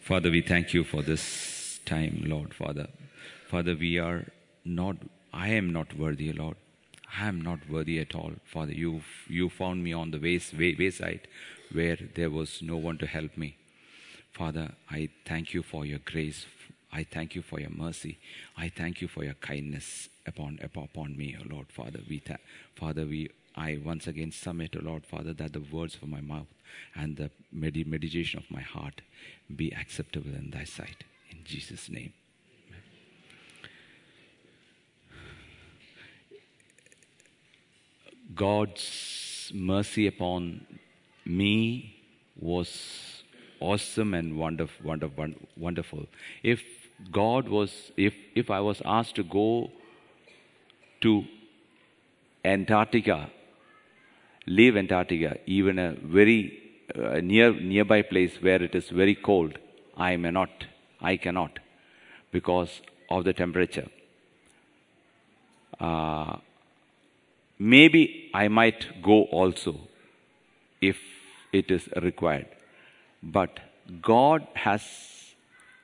Father, we thank you for this time, Lord, Father. Father, we are not, I am not worthy, Lord. I am not worthy at all. Father, you, you found me on the way, wayside where there was no one to help me. Father, I thank you for your grace. I thank you for your mercy. I thank you for your kindness upon, upon me, Lord, Father. We Father, we I once again submit, O Lord, Father, that the words of my mouth and the medi- meditation of my heart be acceptable in thy sight. In Jesus' name. God's mercy upon me was awesome and wonderful, wonderful, wonderful. If God was, if, if I was asked to go to Antarctica, leave Antarctica, even a very uh, near nearby place where it is very cold, I may not, I cannot, because of the temperature. Uh, maybe I might go also if it is required. But God has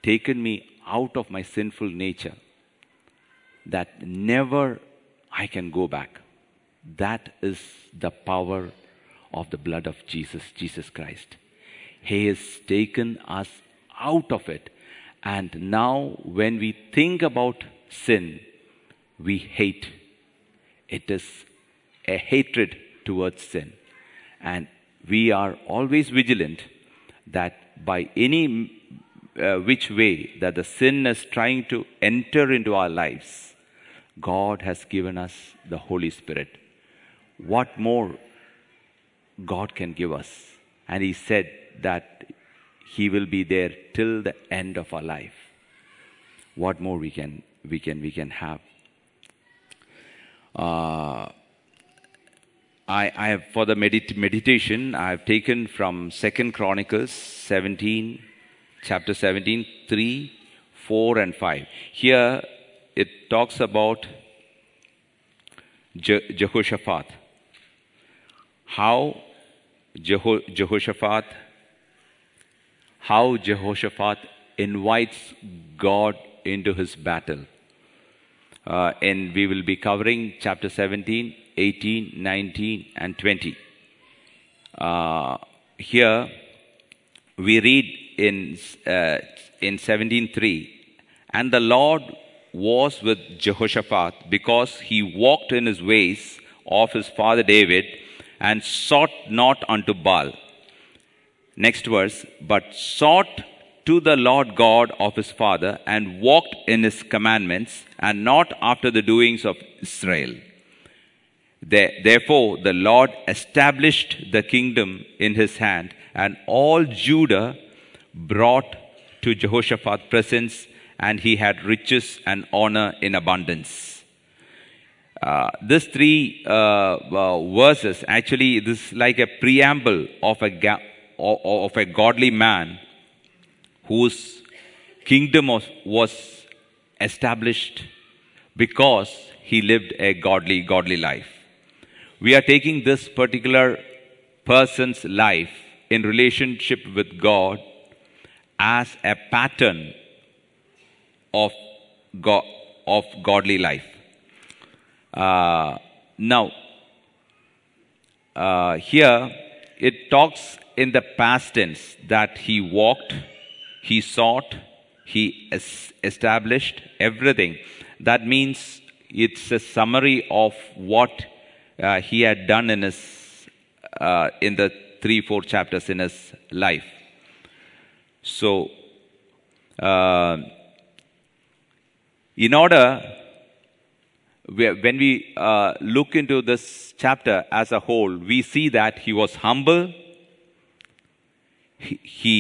taken me out of my sinful nature that never I can go back. That is the power of the blood of Jesus, Jesus Christ. He has taken us out of it. And now, when we think about sin, we hate. It is a hatred towards sin. And we are always vigilant that by any uh, which way that the sin is trying to enter into our lives, God has given us the Holy Spirit. What more God can give us? And He said that He will be there till the end of our life. What more we can we can we can have? Uh, I, I have for the medit- meditation I have taken from Second Chronicles 17, chapter 17, 3, 4, and 5. Here it talks about Je- Jehoshaphat. How Jeho- Jehoshaphat, how Jehoshaphat invites God into his battle. Uh, and we will be covering chapter 17, 18, 19, and 20. Uh, here we read in, uh, in 17.3, And the Lord was with Jehoshaphat because he walked in his ways of his father David and sought not unto Baal. Next verse, but sought to the Lord God of his father and walked in his commandments and not after the doings of Israel. Therefore, the Lord established the kingdom in his hand, and all Judah brought to Jehoshaphat presents, and he had riches and honor in abundance. Uh, this three uh, uh, verses actually this is like a preamble of a ga- of a godly man whose kingdom was, was established because he lived a godly godly life we are taking this particular person's life in relationship with God as a pattern of, of godly life. Uh, now, uh, here it talks in the past tense that he walked, he sought, he es- established everything. That means it's a summary of what uh, he had done in his uh, in the three four chapters in his life so uh, in order when we uh, look into this chapter as a whole we see that he was humble he, he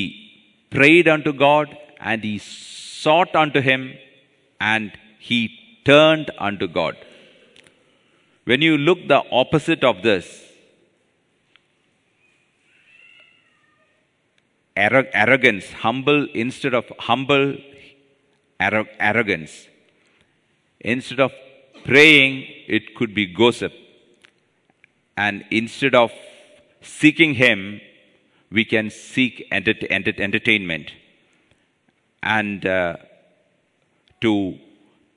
prayed unto god and he sought unto him and he turned unto god when you look the opposite of this, arrogance, humble instead of humble arrogance. Instead of praying, it could be gossip. And instead of seeking Him, we can seek enter- enter- entertainment. and uh, to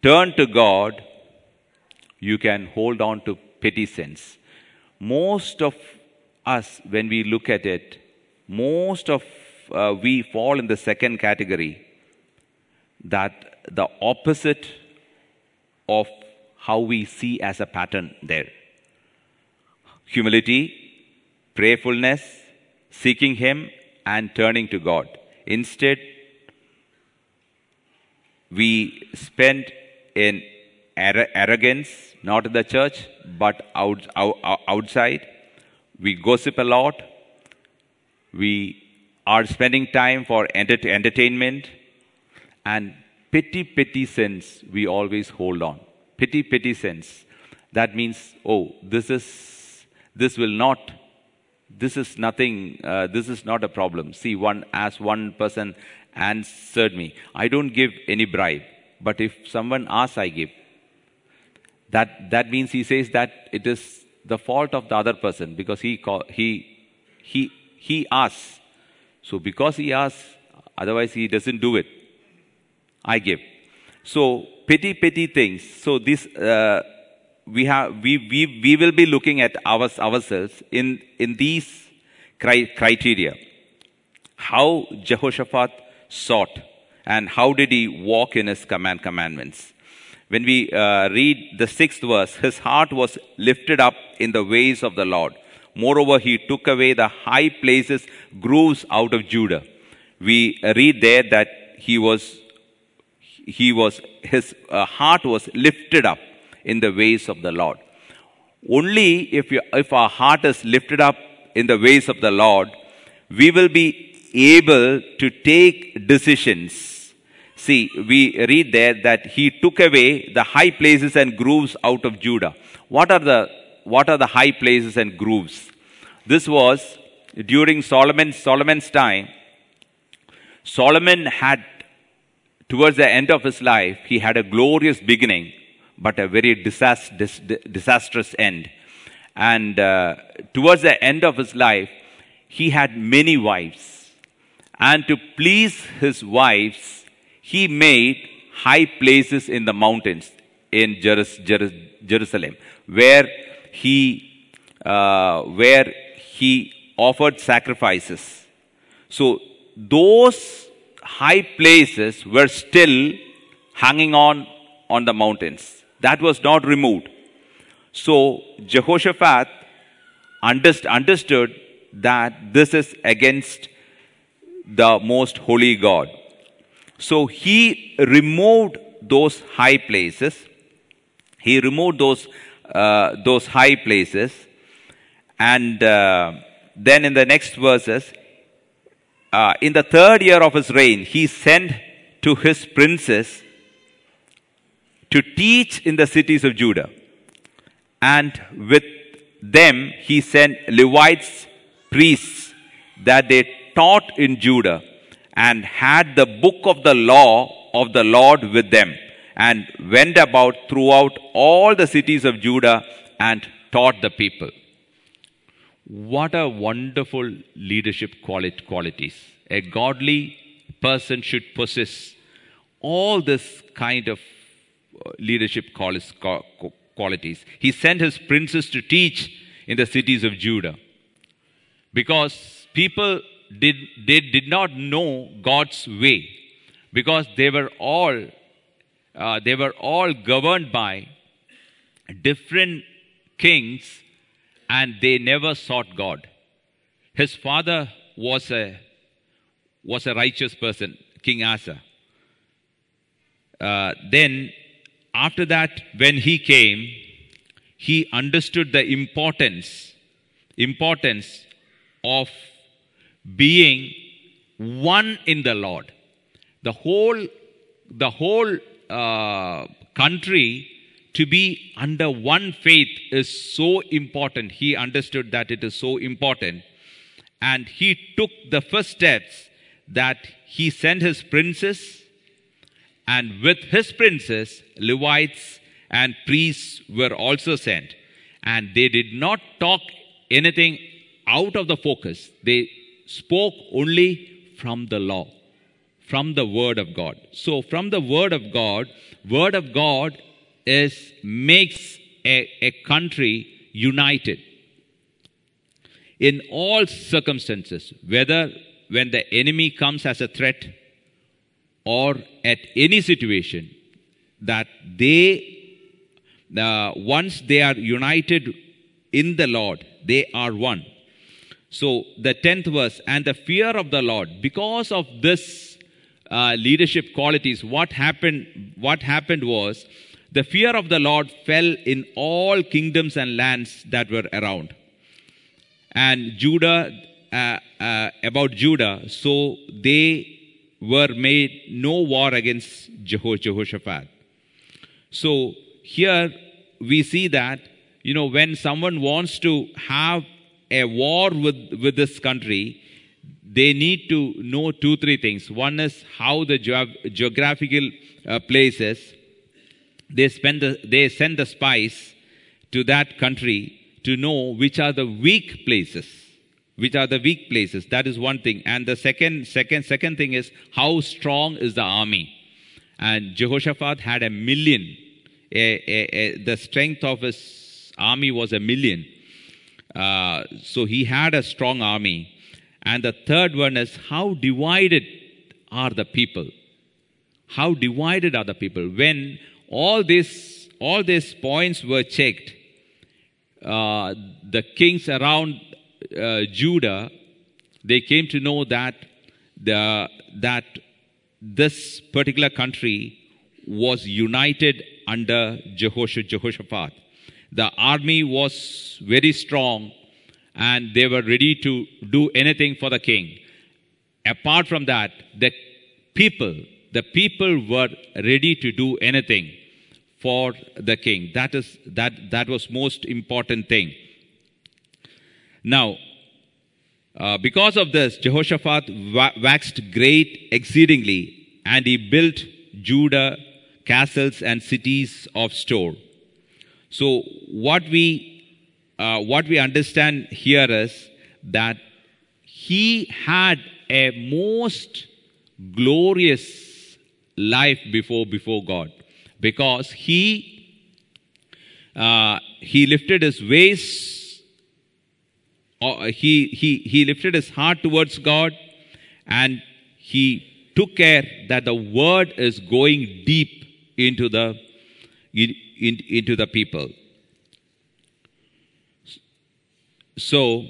turn to God, you can hold on to petty sins. Most of us, when we look at it, most of uh, we fall in the second category that the opposite of how we see as a pattern there humility, prayerfulness, seeking Him, and turning to God. Instead, we spend in arrogance, not in the church, but out, out, outside. We gossip a lot. We are spending time for enter- entertainment. And petty, petty sins we always hold on. Petty, petty sense. That means, oh, this is, this will not, this is nothing, uh, this is not a problem. See, one, as one person answered me, I don't give any bribe, but if someone asks, I give. That, that means he says that it is the fault of the other person because he, he, he, he asks. So because he asks, otherwise he doesn't do it. I give. So petty, petty things. So this, uh, we have, we, we, we will be looking at our, ourselves in, in these cri- criteria. How Jehoshaphat sought and how did he walk in his command commandments. When we uh, read the sixth verse, his heart was lifted up in the ways of the Lord. Moreover, he took away the high places, groves out of Judah. We read there that he was he was, his uh, heart was lifted up in the ways of the Lord. Only if, you, if our heart is lifted up in the ways of the Lord, we will be able to take decisions. See, we read there that he took away the high places and grooves out of Judah. What are the, what are the high places and grooves? This was during Solomon's, Solomon's time. Solomon had towards the end of his life, he had a glorious beginning, but a very disast- dis- disastrous end. And uh, towards the end of his life, he had many wives. And to please his wives, he made high places in the mountains in Jerus- Jerus- Jerusalem, where he, uh, where he offered sacrifices. So those high places were still hanging on on the mountains. That was not removed. So Jehoshaphat understood that this is against the most holy God. So he removed those high places. He removed those, uh, those high places. And uh, then in the next verses, uh, in the third year of his reign, he sent to his princes to teach in the cities of Judah. And with them, he sent Levites, priests, that they taught in Judah and had the book of the law of the Lord with them and went about throughout all the cities of Judah and taught the people. What a wonderful leadership qualities. A godly person should possess all this kind of uh, leadership qualities. He sent his princes to teach in the cities of Judah because people did, they did not know God's way because they were all uh, they were all governed by different kings and they never sought God. His father was a, was a righteous person, King Asa. Uh, then, after that, when he came, he understood the importance, importance of being one in the Lord. The whole, the whole uh, country to be under one faith is so important. He understood that it is so important. And he took the first steps that he sent his princes, and with his princes, Levites and priests were also sent. And they did not talk anything out of the focus, they spoke only from the law. from the word of God. So from the word of God, word of God is makes a, a country united in all circumstances, whether when the enemy comes as a threat or at any situation, that they, uh, once they are united in the Lord, they are one. So the 10th verse, and the fear of the Lord, because of this uh, leadership qualities, what happened, what happened was the fear of the Lord fell in all kingdoms and lands that were around. And Judah, uh, uh, about Judah, so they were made no war against Jehoshaphat. So here we see that, you know, when someone wants to have a war with, with this country, they need to know two, three things. One is how the geographical uh, places, they, the, they send the spies to that country to know which are the weak places which are the weak places. That is one thing. And the second second second thing is how strong is the army. And jehoshaphat had a million. A, a, a, the strength of his army was a million. Uh, so he had a strong army. And the third one is how divided are the people? How divided are the people? When all these all these points were checked uh, the kings around uh, Judah, they came to know that the, that this particular country was united under Jehoshaphat. The army was very strong and they were ready to do anything for the king. Apart from that, the people, the people were ready to do anything for the king. That is that that was most important thing. Now, uh, because of this, Jehoshaphat wa- waxed great exceedingly, and he built Judah castles and cities of store. So, what we uh, what we understand here is that he had a most glorious life before before God. Because he uh, he lifted his waist uh, he, he, he lifted his heart towards God and he took care that the word is going deep into the in, in, into the people. So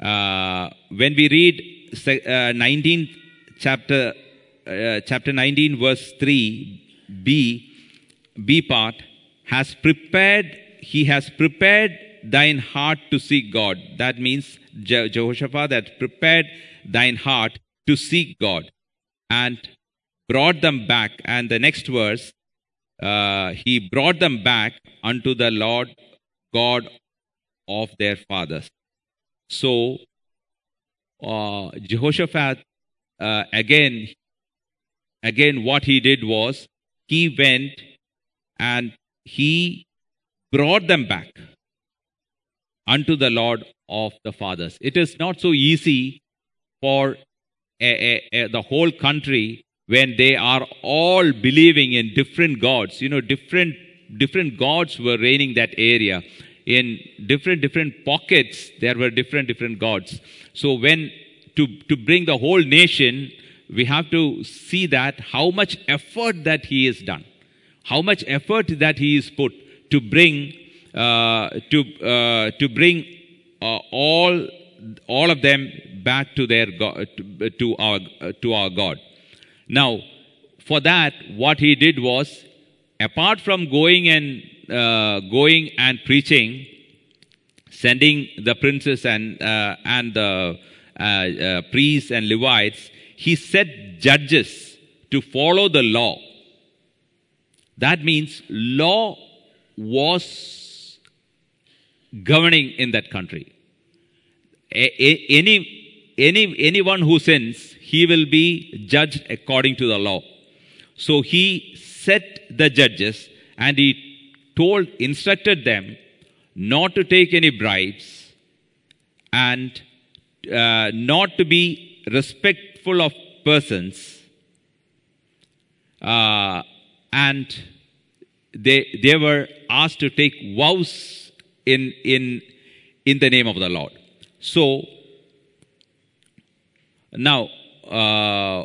uh, when we read uh, 19th chapter uh, chapter 19, verse 3, B, B part, has prepared, he has prepared thine heart to seek God. That means Je- Jehoshaphat had prepared thine heart to seek God and brought them back. And the next verse, uh, he brought them back unto the Lord God of their fathers. So, uh, Jehoshaphat, uh, again, again, what he did was he went and he brought them back unto the Lord of the fathers. It is not so easy for a, a, a, the whole country when they are all believing in different gods. You know, different different gods were reigning that area. In different different pockets, there were different different gods. So when to to bring the whole nation we have to see that how much effort that he has done, how much effort that he is put to bring uh, to uh, to bring uh, all all of them back to their to, to our to our God. Now, for that, what he did was, apart from going and uh, going and preaching, sending the princes and uh, and the uh, priests and Levites he set judges to follow the law. That means law was governing in that country. any, any, anyone who sins, he will be judged according to the law. So he set the judges and he told, instructed them not to take any bribes and uh, not to be respect respectful of persons, uh, and they, they were asked to take vows in, in, in the name of the Lord. So, now, uh,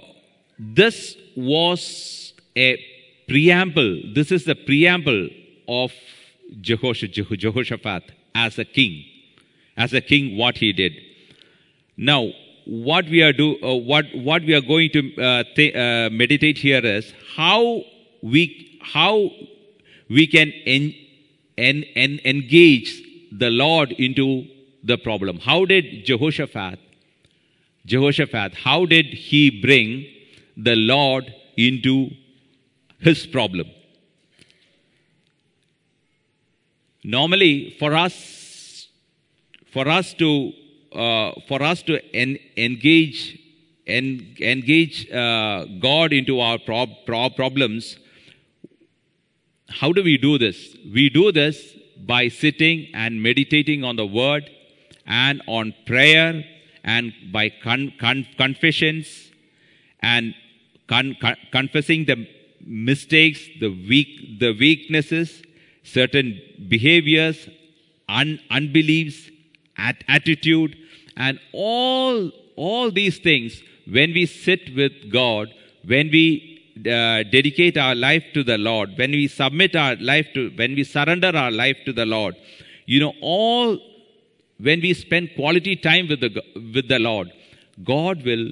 this was a preamble. This is the preamble of Jehoshaphat as a king. As a king, what he did. Now, what we are do, uh, what what we are going to uh, th- uh, meditate here is how we how we can en- en- en- engage the Lord into the problem. How did Jehoshaphat, Jehoshaphat, how did he bring the Lord into his problem? Normally, for us, for us to uh, for us to en- engage en- engage uh, God into our prob- prob- problems, how do we do this? We do this by sitting and meditating on the Word and on prayer and by con- con- confessions and con- confessing the mistakes, the weak, the weaknesses, certain behaviors, un- unbeliefs, at- attitude, and all all these things. When we sit with God, when we uh, dedicate our life to the Lord, when we submit our life to, when we surrender our life to the Lord, you know, all when we spend quality time with the with the Lord, God will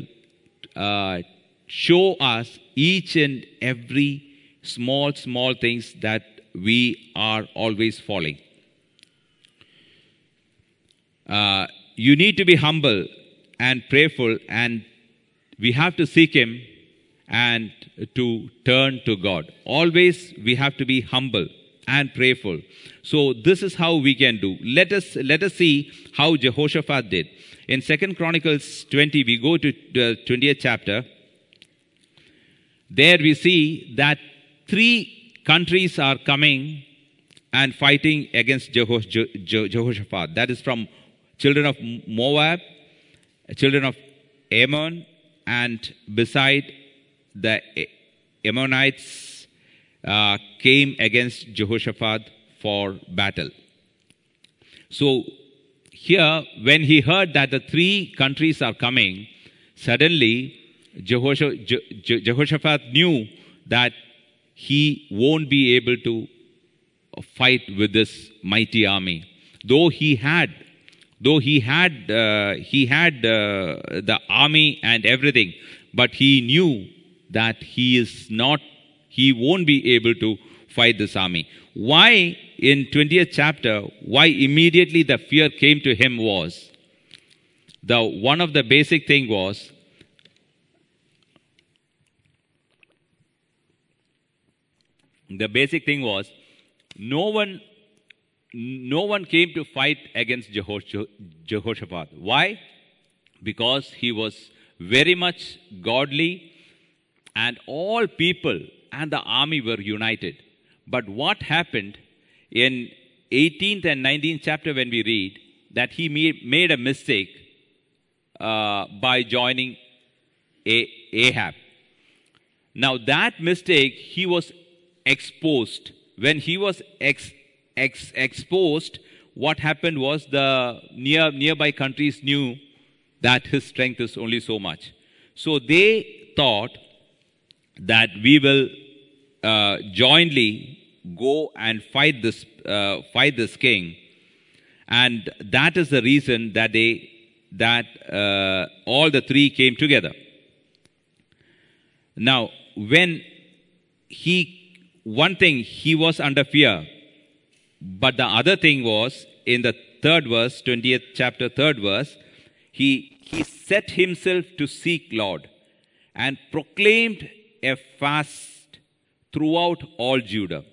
uh, show us each and every small small things that we are always falling. Uh, you need to be humble and prayerful, and we have to seek Him and to turn to God. Always we have to be humble and prayerful. So this is how we can do. Let us let us see how Jehoshaphat did. In Second Chronicles 20, we go to the 20th chapter. There we see that three countries are coming and fighting against Jehoshaphat. That is from children of Moab, children of Ammon, and beside the Ammonites uh, came against Jehoshaphat for battle. So here, when he heard that the three countries are coming, suddenly Jehoshaphat knew that he won't be able to fight with this mighty army. Though he had, though he had, uh, he had uh, the army and everything, but he knew that he is not, he won't be able to fight this army. Why in 20th chapter, why immediately the fear came to him was, the one of the basic thing was, the basic thing was, no one, no one came to fight against Jehoshaphat. Why? Because he was very much godly and all people and the army were united. But what happened in 18th and 19th chapter when we read that he made a mistake uh, by joining Ahab. Now that mistake he was exposed. When he was ex, ex, exposed, what happened was the near nearby countries knew that his strength is only so much. So they thought that we will uh, jointly go and fight this, uh, fight this king. And that is the reason that they, that uh, all the three came together. Now, when he, one thing, he was under fear. But the other thing was, in the third verse, 20th chapter, third verse, he, he set himself to seek Lord and proclaimed a fast throughout all Judah.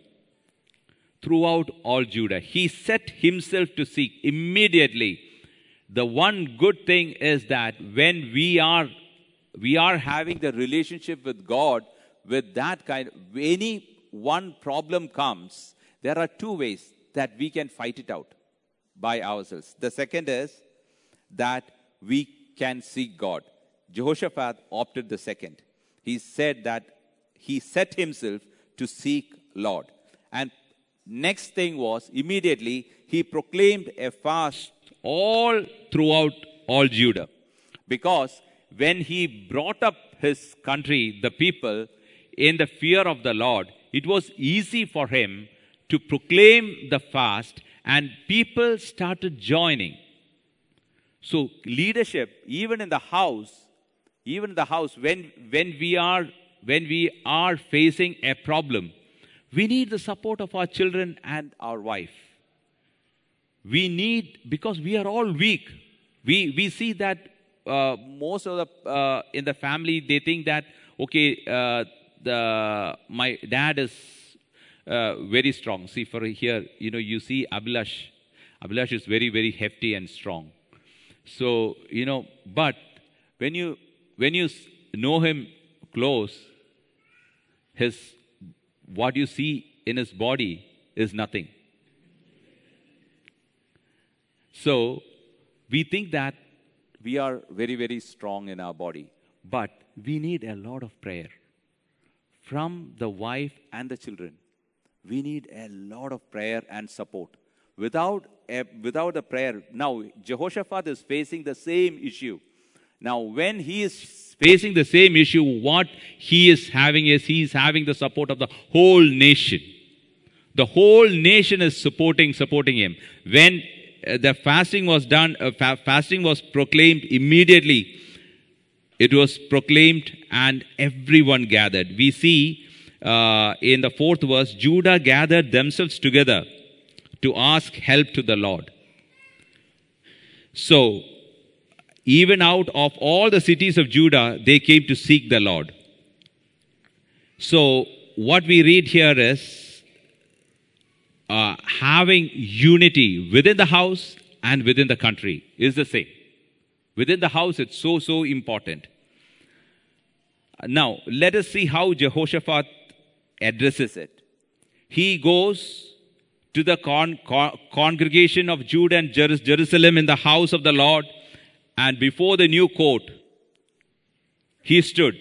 Throughout all Judah. He set himself to seek immediately. The one good thing is that when we are we are having the relationship with God with that kind any one problem comes, there are two ways that we can fight it out by ourselves. The second is that we can seek God. Jehoshaphat opted the second. He said that he set himself to seek Lord. And next thing was immediately he proclaimed a fast all throughout all Judah. because when he brought up his country, the people, in the fear of the Lord, It was easy for him to proclaim the fast, and people started joining. So leadership, even in the house, even in the house, when When we are when we are facing a problem, we need the support of our children and our wife, we need because we are all weak we we see that uh, most of the uh, in the family they think that okay uh, the my dad is uh, very strong see for here you know you see abhilash abhilash is very very hefty and strong so you know but when you when you know him close his what you see in his body is nothing so we think that, we are very, very strong in our body. but we need a lot of prayer from the wife. and the children. We need a lot of prayer and support. Without a, without the prayer, now Jehoshaphat is facing the same issue. Now, when he is Facing the same issue, what he is having is he is having the support of the whole nation. The whole nation is supporting supporting him. When uh, the fasting was done, uh, fa- fasting was proclaimed immediately. It was proclaimed and everyone gathered. We see uh, in the fourth verse, Judah gathered themselves together to ask help to the Lord. So, even out of all the cities of Judah, they came to seek the Lord. So, what we read here is uh, having unity within the house and within the country is the same. Within the house, it's so, so important. Now, let us see how Jehoshaphat addresses it. He goes to the con- con- congregation of Judah and Jer- Jerusalem in the house of the Lord, and before the new court, he stood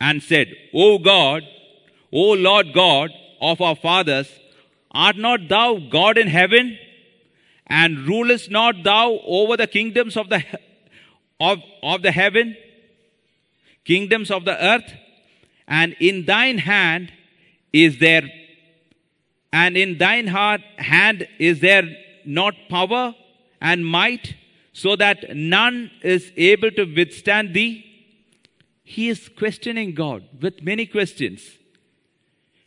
and said, O God, O Lord God of our fathers, art not thou God in heaven? And rulest not thou over the kingdoms of the, of, of the heaven, kingdoms of the earth? And in thine hand is there, and in thine heart, hand is there not power and might, so that none is able to withstand thee? He is questioning God with many questions.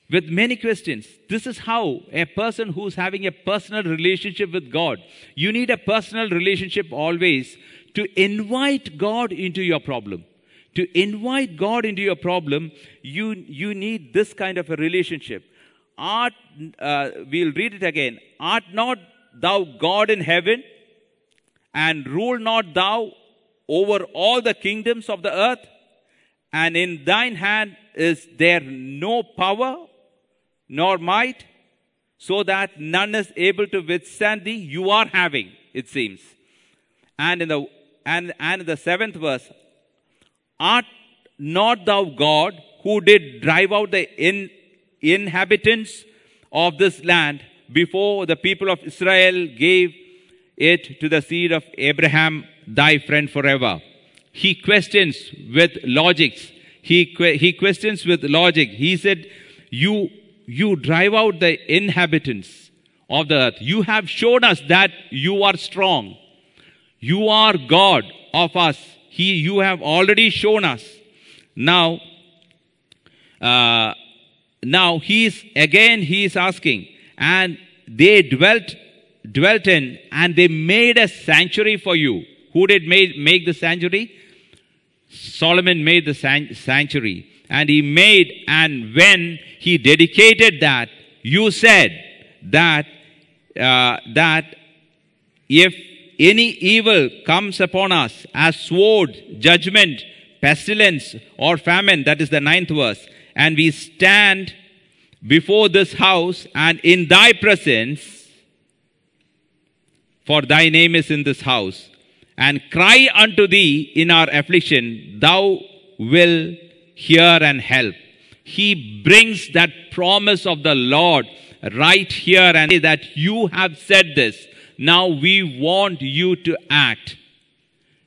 With many questions. This is how a person who's having a personal relationship with God, you need a personal relationship always to invite God into your problem. To invite God into your problem, you, you need this kind of a relationship. Art, uh, we'll read it again. Art not thou God in heaven, and rule not thou over all the kingdoms of the earth? And in thine hand is there no power nor might, so that none is able to withstand thee. You are having, it seems. And in the and, and in the seventh verse, art not thou God who did drive out the in, inhabitants of this land before the people of Israel gave it to the seed of Abraham, thy friend forever. He questions with logics. He, he questions with logic. He said, you, you drive out the inhabitants of the earth. You have shown us that you are strong. You are God of us. He, you have already shown us. Now, uh, now he is again he is asking, and they dwelt dwelt in, and they made a sanctuary for you. Who did make, make the sanctuary? Solomon made the san- sanctuary, and he made, and when he dedicated that, you said that uh, that if any evil comes upon us as sword, judgment, pestilence, or famine, that is the ninth verse, and we stand before this house and in thy presence, for thy name is in this house, and cry unto thee in our affliction, thou will hear and help. He brings that promise of the Lord right here and that you have said this. Now we want you to act.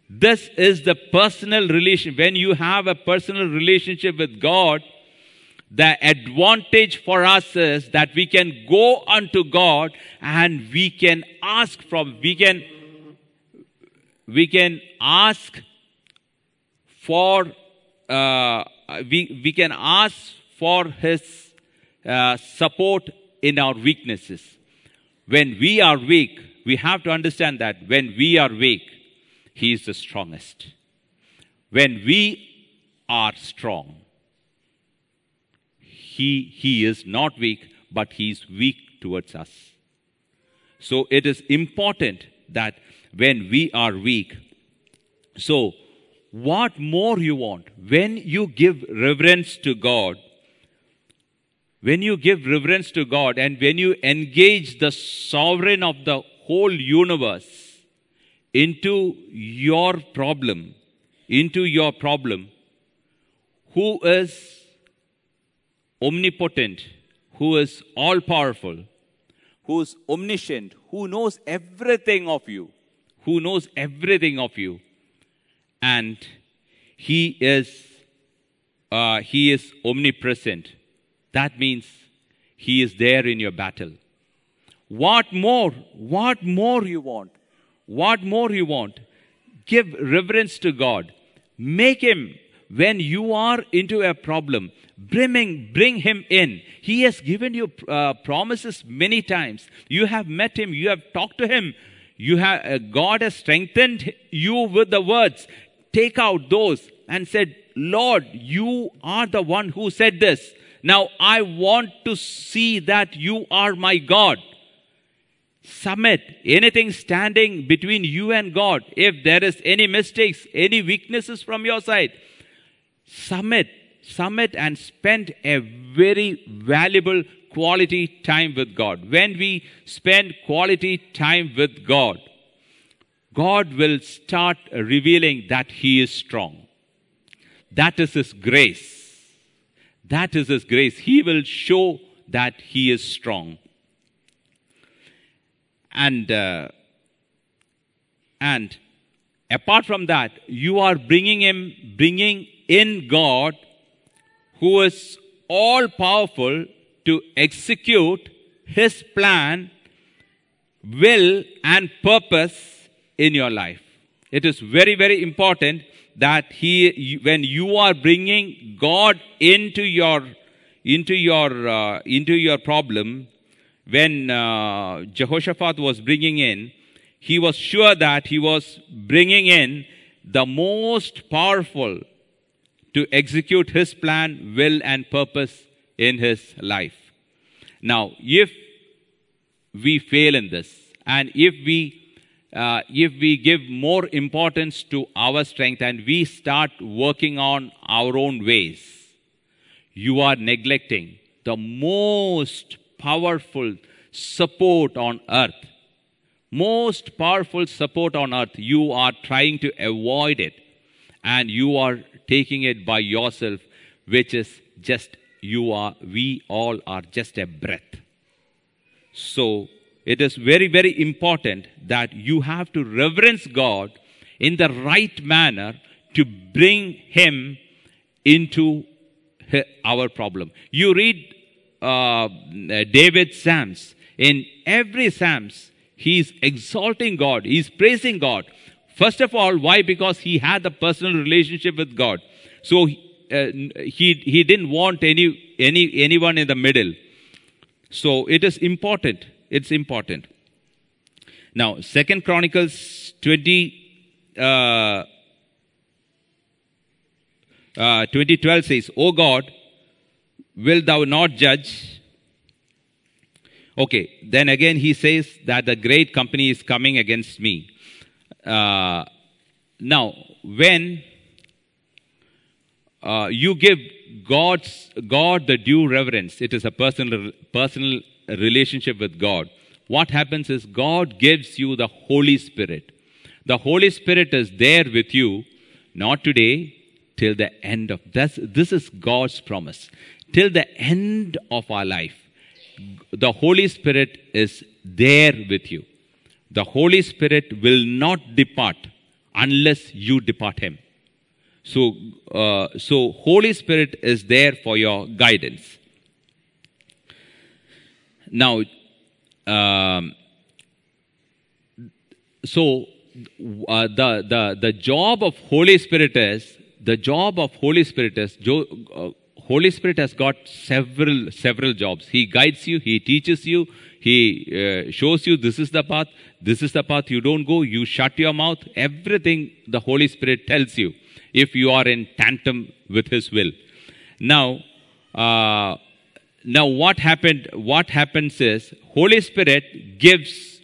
This is the personal relation. When you have a personal relationship with God, the advantage for us is that we can go unto God and we can ask from, we can, we can ask for, uh, we, we can ask for His uh, support in our weaknesses. When we are weak, we have to understand that when we are weak, He is the strongest. When we are strong, he, he is not weak, but he is weak towards us. So it is important that when we are weak, so what more you want? When you give reverence to God, when you give reverence to God and when you engage the sovereign of the whole universe into your problem, into your problem, who is omnipotent, who is all powerful, who is omniscient, who knows everything of you, who knows everything of you, and he is uh, he is omnipresent. That means he is there in your battle. What more? What more you want? What more you want? Give reverence to God. Make him when you are into a problem, bring, bring him in. He has given you uh, promises many times. You have met him, you have talked to him. You have, uh, God has strengthened you with the words. Take out those and said, Lord, you are the one who said this. Now I want to see that you are my God. Submit anything standing between you and God. If there is any mistakes, any weaknesses from your side, submit, submit and spend a very valuable quality time with God. When we spend quality time with God, God will start revealing that He is strong. That is His grace. That is His grace. He will show that He is strong. And, uh, and apart from that, you are bringing Him, bringing in God who is all powerful to execute his plan, will, and purpose in your life. It is very, very important that he, when you are bringing God into your, into your, uh, into your problem, when uh, Jehoshaphat was bringing in, he was sure that he was bringing in the most powerful to execute his plan, will, and purpose in his life. Now, if we fail in this, and if we uh, if we give more importance to our strength and we start working on our own ways, you are neglecting the most powerful support on earth. Most powerful support on earth. You are trying to avoid it and you are taking it by yourself, which is just you are, we all are just a breath. So it is very, very important that you have to reverence God in the right manner to bring Him into our problem. You read uh, David's Psalms. In every Psalms, he's exalting God, he's praising God. First of all, why? Because he had a personal relationship with God. So uh, he, he didn't want any, any, anyone in the middle. So it is important. It's important. Now, Second Chronicles 20, uh, uh, 2012 says, O God, will thou not judge? Okay, then again he says that the great company is coming against me. Uh, now, when uh, you give God's God the due reverence, it is a personal personal relationship with God. What happens is God gives you the Holy Spirit. The Holy Spirit is there with you, not today, till the end of this. This is God's promise. Till the end of our life, the Holy Spirit is there with you. The Holy Spirit will not depart unless you depart Him. So, uh, so Holy Spirit is there for your guidance. Now, um, so uh, the, the, the job of Holy Spirit is, the job of Holy Spirit is, jo, uh, Holy Spirit has got several, several jobs. He guides you, He teaches you, He uh, shows you this is the path, this is the path you don't go, you shut your mouth. Everything the Holy Spirit tells you if you are in tandem with His will. Now, uh, now what happened, what happens is Holy Spirit gives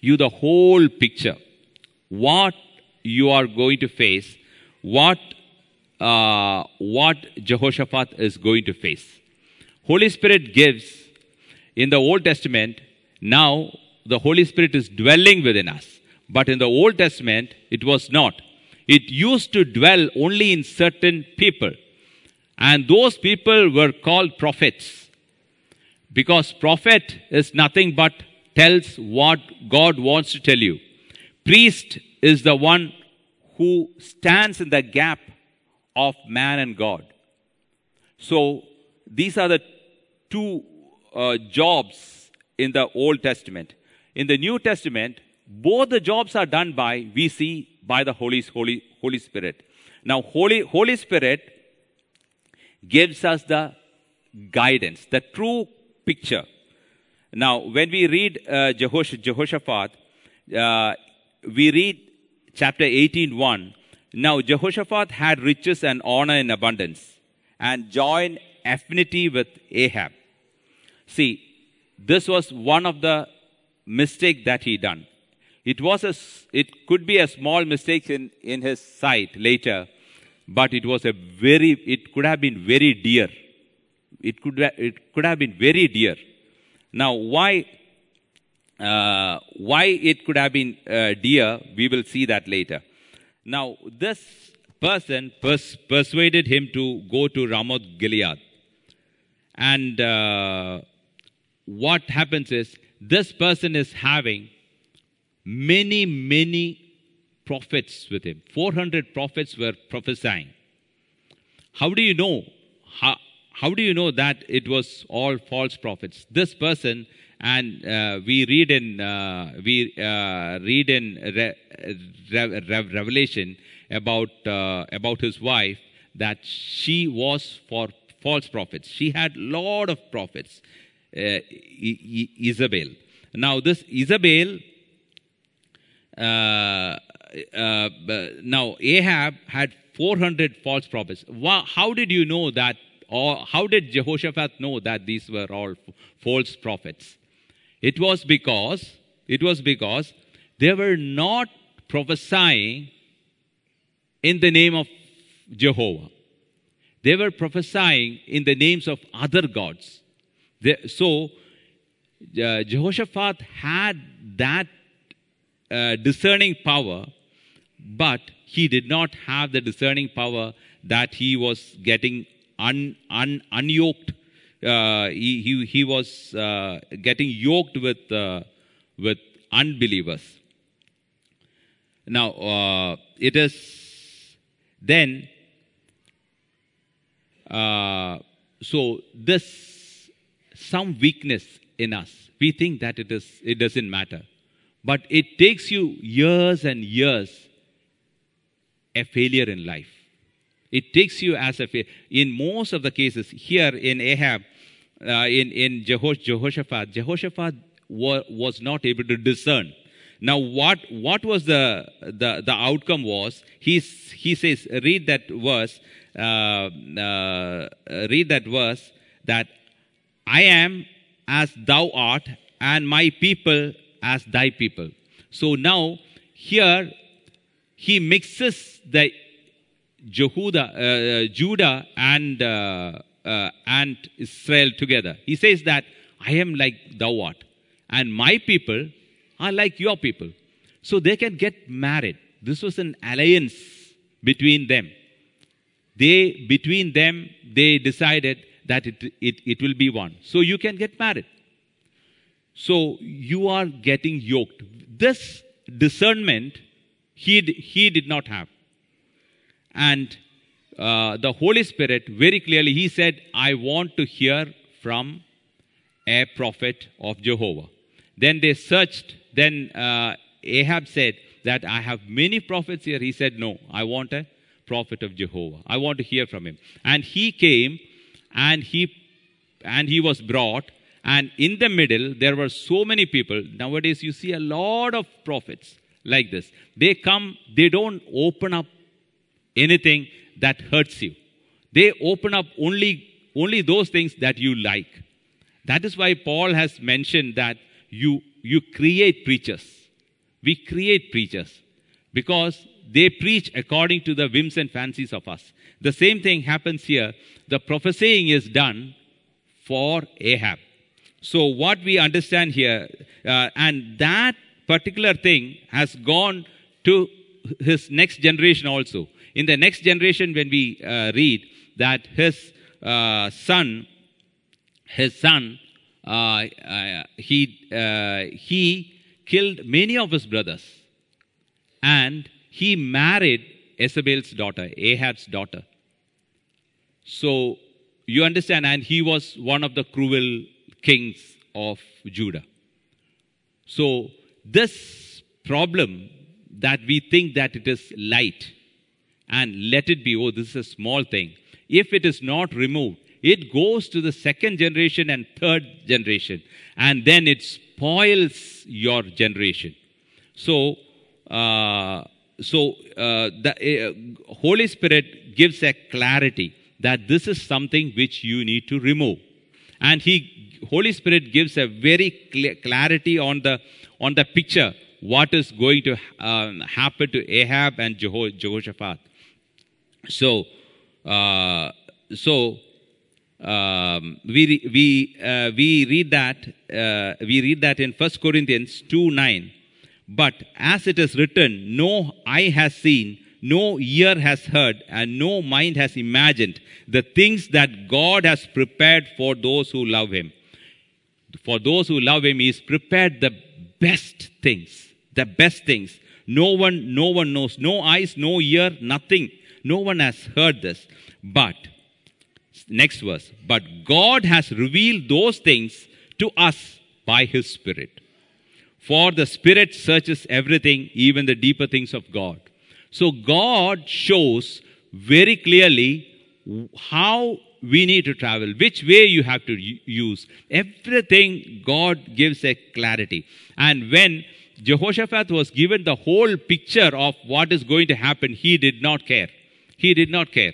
you the whole picture what you are going to face, what, uh, what Jehoshaphat is going to face. Holy Spirit gives in the Old Testament, now the Holy Spirit is dwelling within us. But in the Old Testament, it was not. It used to dwell only in certain people. And those people were called prophets. Because prophet is nothing but tells what God wants to tell you. Priest is the one who stands in the gap of man and God. So these are the two uh, jobs in the Old Testament. In the New Testament, both the jobs are done by, we see, by the Holy, Holy, Holy Spirit. Now, Holy, Holy Spirit gives us the guidance, the true picture. Now, when we read uh, Jehosh- Jehoshaphat, uh, we read chapter 18:1. Now Jehoshaphat had riches and honor in abundance, and joined affinity with Ahab. See, this was one of the mistake that he done. It was a, it could be a small mistake in, in his sight later, but it was a very, it could have been very dear. It could, it could have been very dear. Now, why, uh, why it could have been uh, dear, we will see that later. Now, this person pers- persuaded him to go to Ramoth Gilead. And uh, what happens is, this person is having many, many prophets with him. 400 prophets were prophesying. How do you know? How, how do you know that it was all false prophets? This person, and uh, we read in uh, we uh, read in Re- Re- Re- Revelation about uh, about his wife that she was for false prophets. She had lot of prophets. Uh, Isabel. Now this Isabel uh, now Ahab had 400 false prophets. How did you know that, or how did Jehoshaphat know that these were all false prophets? It was because it was because they were not prophesying in the name of Jehovah. They were prophesying in the names of other gods. They- so uh, Jehoshaphat had that uh, discerning power, but he did not have the discerning power that he was getting un, un, unyoked. Uh, he, he, he was uh, getting yoked with, uh, with unbelievers. Now, uh, it is then, uh, so this, some weakness in us, we think that it, is, it doesn't matter. But it takes you years and years a failure in life. It takes you as a failure. In most of the cases, here in Ahab, uh, in, in Jehosh, Jehoshaphat, Jehoshaphat wa- was not able to discern. Now, what, what was the, the, the outcome was, he's, he says, read that verse, uh, uh, read that verse, that I am as thou art, and my people as thy people. So now, here, he mixes the Jehuda, uh, Judah and, uh, and Israel together. He says that I am like thou art, and my people are like your people. So they can get married. this was an alliance between them. They, between them, they decided that it, it, it will be one. So you can get married. So you are getting yoked. This discernment he, he did not have. And uh, the Holy Spirit, very clearly, he said, I want to hear from a prophet of Jehovah. Then they searched. Then uh, Ahab said that I have many prophets here. He said, No, I want a prophet of Jehovah. I want to hear from him. And he came and he and he was brought and in the middle there were so many people nowadays you see a lot of prophets like this they come they don't open up anything that hurts you. They open up only only those things that you like. That is why paul has mentioned that you you create preachers. We create preachers because they preach according to the whims and fancies of us. The same thing happens here. The prophesying is done for ahab. So what we understand here uh, and that particular thing has gone to his next generation also in the next generation when we uh, read that his uh, son his son uh, uh, he uh, he killed many of his brothers and he married Jezebel's daughter Ahab's daughter. So you understand and he was one of the cruel kings of Judah. So this problem that we think that it is light and let it be, oh, this is a small thing. If it is not removed, it goes to the second generation and third generation, and then it spoils your generation. So, uh, so uh, the uh, Holy Spirit gives a clarity that this is something which you need to remove, and He, Holy Spirit, gives a very cl- clarity on the on the picture what is going to um, happen to Ahab and Jeho- Jehoshaphat. So, uh, so um, we we uh, we read that uh, we read that in First Corinthians two nine. But as it is written, no eye has seen, no ear has heard, and no mind has imagined the things that God has prepared for those who love Him. For those who love Him, He has prepared the best things, the best things. No one, no one knows, no eyes, no ear, nothing no one has heard this. But, next verse, but God has revealed those things to us by His Spirit. For the Spirit searches everything, even the deeper things of God. So God shows very clearly how we need to travel, which way you have to use. Everything God gives a clarity. And when Jehoshaphat was given the whole picture of what is going to happen, he did not care. He did not care.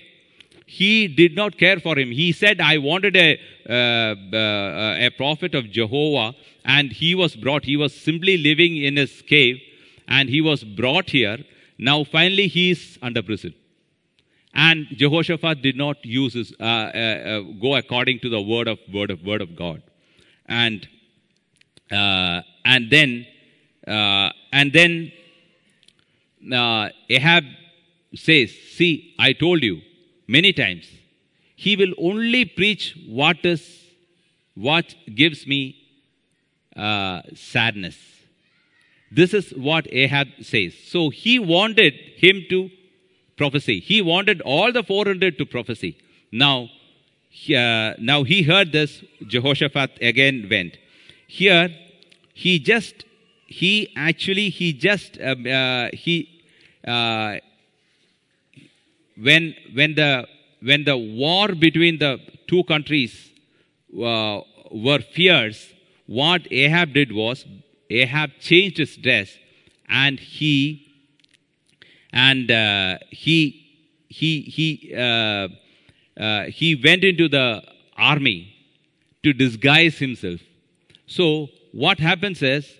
He did not care for him. He said, I wanted a, uh, uh, a prophet of Jehovah, and he was brought. He was simply living in his cave, and he was brought here. Now, finally, he is under prison. And Jehoshaphat did not use his, uh, uh, uh go according to the word of word of word of God, and uh, and then and then Ahab says, See, I told you many times, he will only preach what is what gives me uh, sadness. This is what Ahab says. So he wanted him to prophesy. He wanted all the 400 to prophesy. Now, uh, now he heard this. Jehoshaphat again went. Here, he just, he actually, he just, um, uh, he, uh, when, when, the, when the war between the two countries uh, were fierce, what Ahab did was Ahab changed his dress and he and uh, he he he uh, uh, he went into the army to disguise himself. So what happens is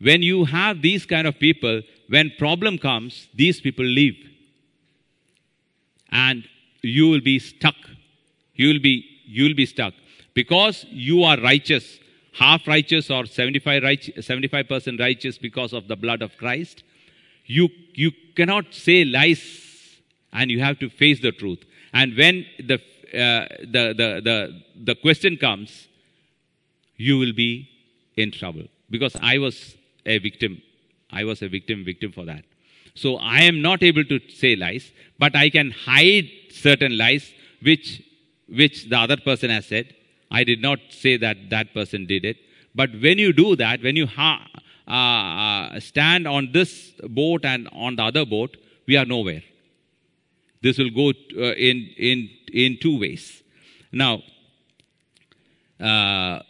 when you have these kind of people, when problem comes, these people leave and you will be stuck. You will be, you will be stuck. Because you are righteous, half righteous or 75 percent righteous because of the blood of Christ, You, you cannot say lies and you have to face the truth. And when the, uh, the, the, the, the question comes, you will be in trouble. Because I was a victim. I was a victim, victim for that. So I am not able to say lies, but I can hide certain lies which, which the other person has said. I did not say that that person did it. But when you do that, when you ha- uh, uh, stand on this boat and on the other boat, we are nowhere. This will go uh, in, in, in two ways. Now, uh,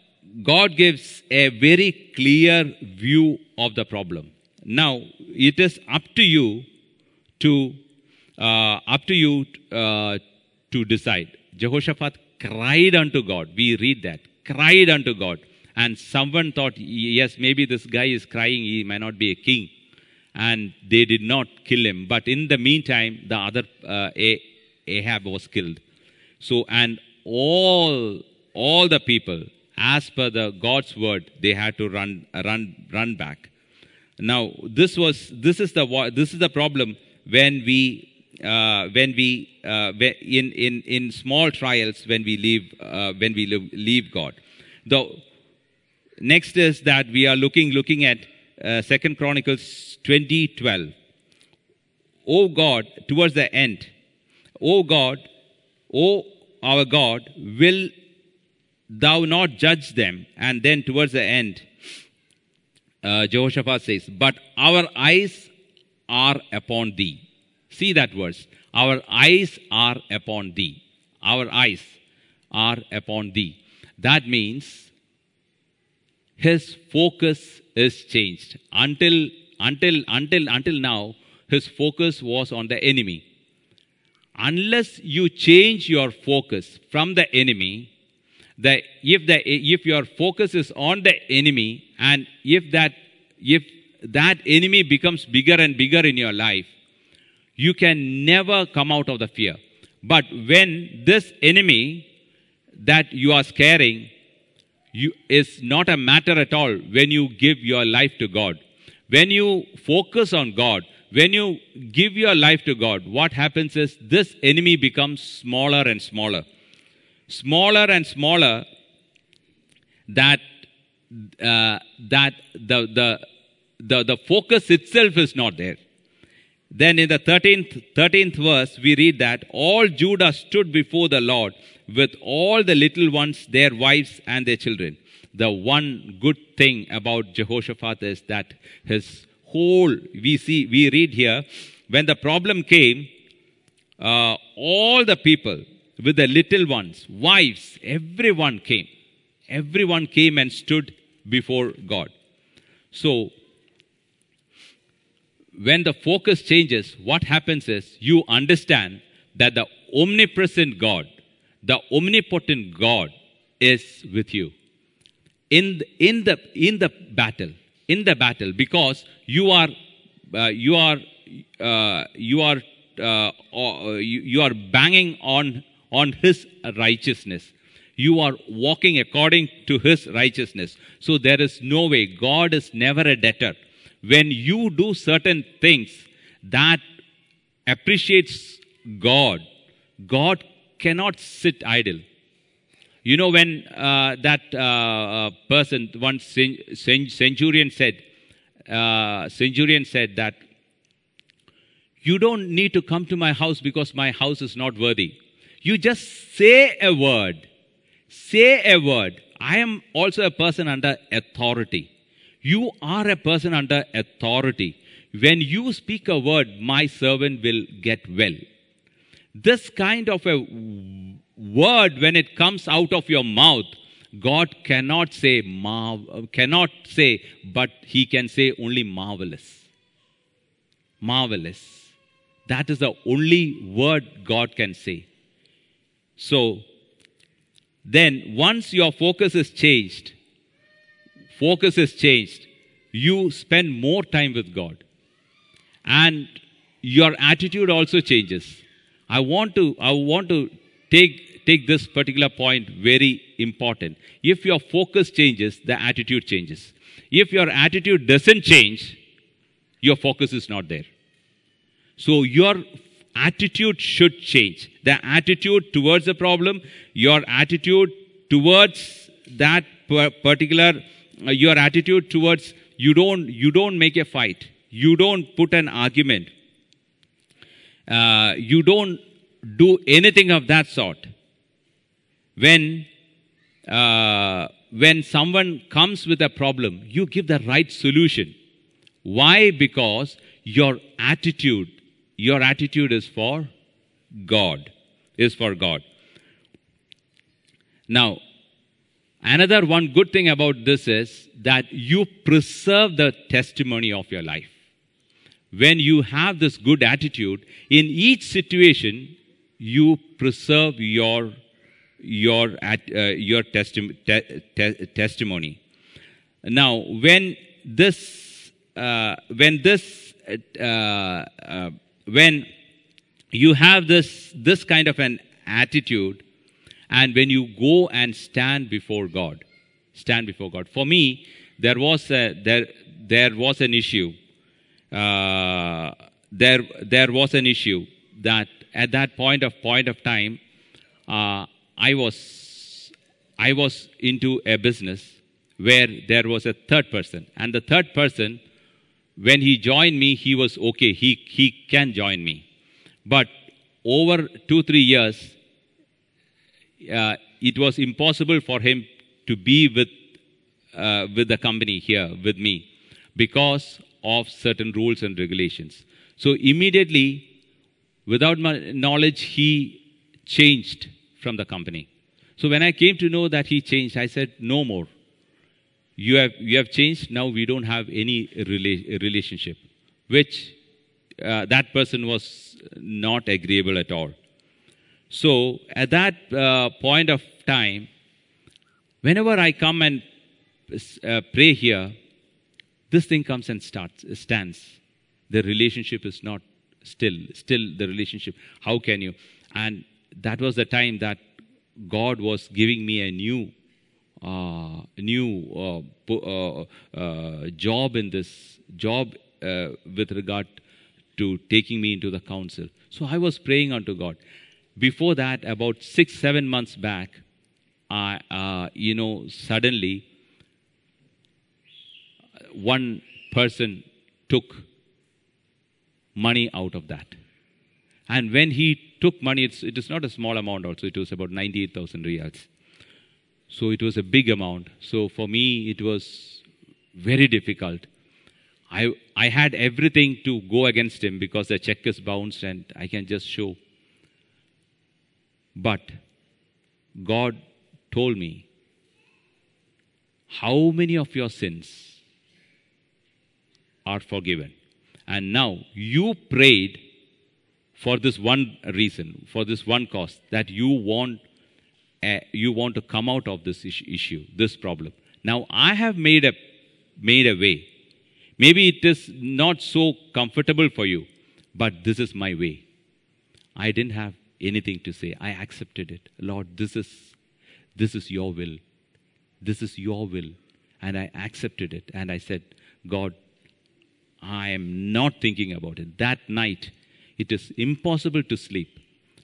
God gives a very clear view of the problem. Now, it is up to you to uh, up to you uh, to decide. Jehoshaphat cried unto God. We read that cried unto God, and someone thought, yes, maybe this guy is crying. He may not be a king, and they did not kill him. But in the meantime, the other uh, Ahab was killed. So, and all all the people, as per the God's word, they had to run run run back. Now, this was this is the this is the problem when we uh, when we uh, in in in small trials when we leave uh, when we leave God. The next is that we are looking looking at uh, Second Chronicles twenty twelve. O God, towards the end, O God, O our God, will thou not judge them? And then towards the end, uh, Jehoshaphat says, But our eyes are upon thee. See that verse. Our eyes are upon thee. Our eyes are upon thee. That means his focus is changed. Until, until, until, until now, his focus was on the enemy. Unless you change your focus from the enemy, the, if, the, if your focus is on the enemy and if that, if that enemy becomes bigger and bigger in your life, you can never come out of the fear. But when this enemy that you are scaring you, is not a matter at all when you give your life to God. When you focus on God, when you give your life to God, what happens is this enemy becomes smaller and smaller. Smaller and smaller that uh, that the, the, the, the focus itself is not there. Then in the 13th, 13th verse, we read that all Judah stood before the Lord with all the little ones, their wives, and their children. The one good thing about Jehoshaphat is that his whole, we see, we read here, when the problem came, uh, all the people with the little ones, wives, everyone came. Everyone came and stood before God. So, when the focus changes, what happens is you understand that the omnipresent God, the omnipotent God is with you. In the, in the, in the battle, in the battle, because you are, uh, you are, uh, you are, uh, uh you, you are banging on, on His righteousness you are walking according to his righteousness. So there is no way. God is never a debtor. When you do certain things that appreciates God, God cannot sit idle. You know, when uh, that uh, uh person, one centurion said, uh, centurion said that, you don't need to come to my house because my house is not worthy. You just say a word say a word. I am also a person under authority. You are a person under authority. When you speak a word, my servant will get well. This kind of a word, when it comes out of your mouth, God cannot say cannot say, but He can say only marvelous. Marvelous. That is the only word God can say. So then once your focus is changed, focus is changed, you spend more time with God. And your attitude also changes. I want to, I want to take, take this particular point very important. If your focus changes, the attitude changes. If your attitude doesn't change, your focus is not there. So your attitude should change. The attitude towards the problem, your attitude towards that particular, uh, your attitude towards you don't you don't make a fight, you don't put an argument, uh, you don't do anything of that sort. When uh, when someone comes with a problem, you give the right solution. Why? Because your attitude, your attitude is for God, is for God. Now, another one good thing about this is that you preserve the testimony of your life. When you have this good attitude, in each situation, you preserve your your uh, your testi- te- te- testimony. Now, when this uh, when this uh, uh, when you have this this kind of an attitude, and when you go and stand before God, stand before God. For me, there was a, there there was an issue. Uh, there there was an issue that at that point of point of time. Uh, I was, I was into a business where there was a third person. And the third person, when he joined me, he was okay. He, he can join me. But over two, three years, uh, it was impossible for him to be with, uh, with the company here with me because of certain rules and regulations. So immediately, without my knowledge, he changed from the company. So when I came to know that he changed, I said, no more. You have, you have changed. Now we don't have any rela- relationship, which uh, that person was not agreeable at all. So at that uh, point of time, whenever I come and uh, pray here, this thing comes and starts, stands. The relationship is not still, still the relationship. How can you? And that was the time that God was giving me a new, uh, new uh, uh, uh, job in this job with regard to taking me into the council. So I was praying unto God. Before that, about six, seven months back, I, you know, suddenly one person took money out of that. And when he took money, it's, it is not a small amount also, it was about 98,000 riyals. So it was a big amount. So for me, it was very difficult. I, I had everything to go against him because the check is bounced and I can just show. But God told me, How many of your sins are forgiven? And now you prayed for this one reason, for this one cause, that you want, uh, you want to come out of this issue, this problem. Now, I have made a, made a way. Maybe it is not so comfortable for you, but this is my way. I didn't have anything to say. I accepted it. Lord, this is, this is your will. This is your will. And I accepted it. And I said, God, I am not thinking about it. That night, it is impossible to sleep.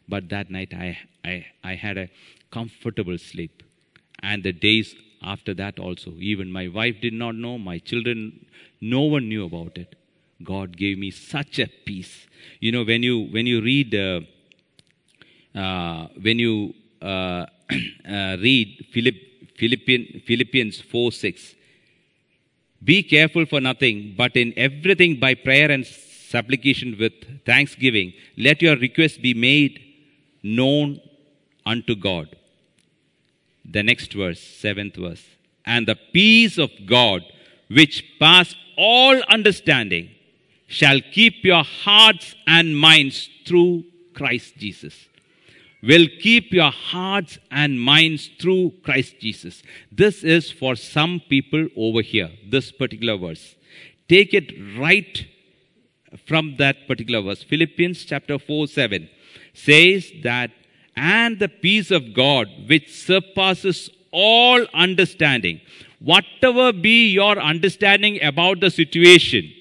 But that night I, I, I had a comfortable sleep. And the days after that also, even my wife did not know, my children, no one knew about it. God gave me such a peace. You know, when you when you read uh, uh, when you uh, uh read Philipp, Philippian, Philippians four six, be careful for nothing, but in everything by prayer and supplication with thanksgiving, let your request be made known unto God. The next verse, seventh verse. And the peace of God, which pass all understanding, shall keep your hearts and minds through Christ Jesus. Will keep your hearts and minds through Christ Jesus. This is for some people over here, this particular verse. Take it right from that particular verse. Philippians chapter 4 7 says that, and the peace of God which surpasses all understanding, whatever be your understanding about the situation,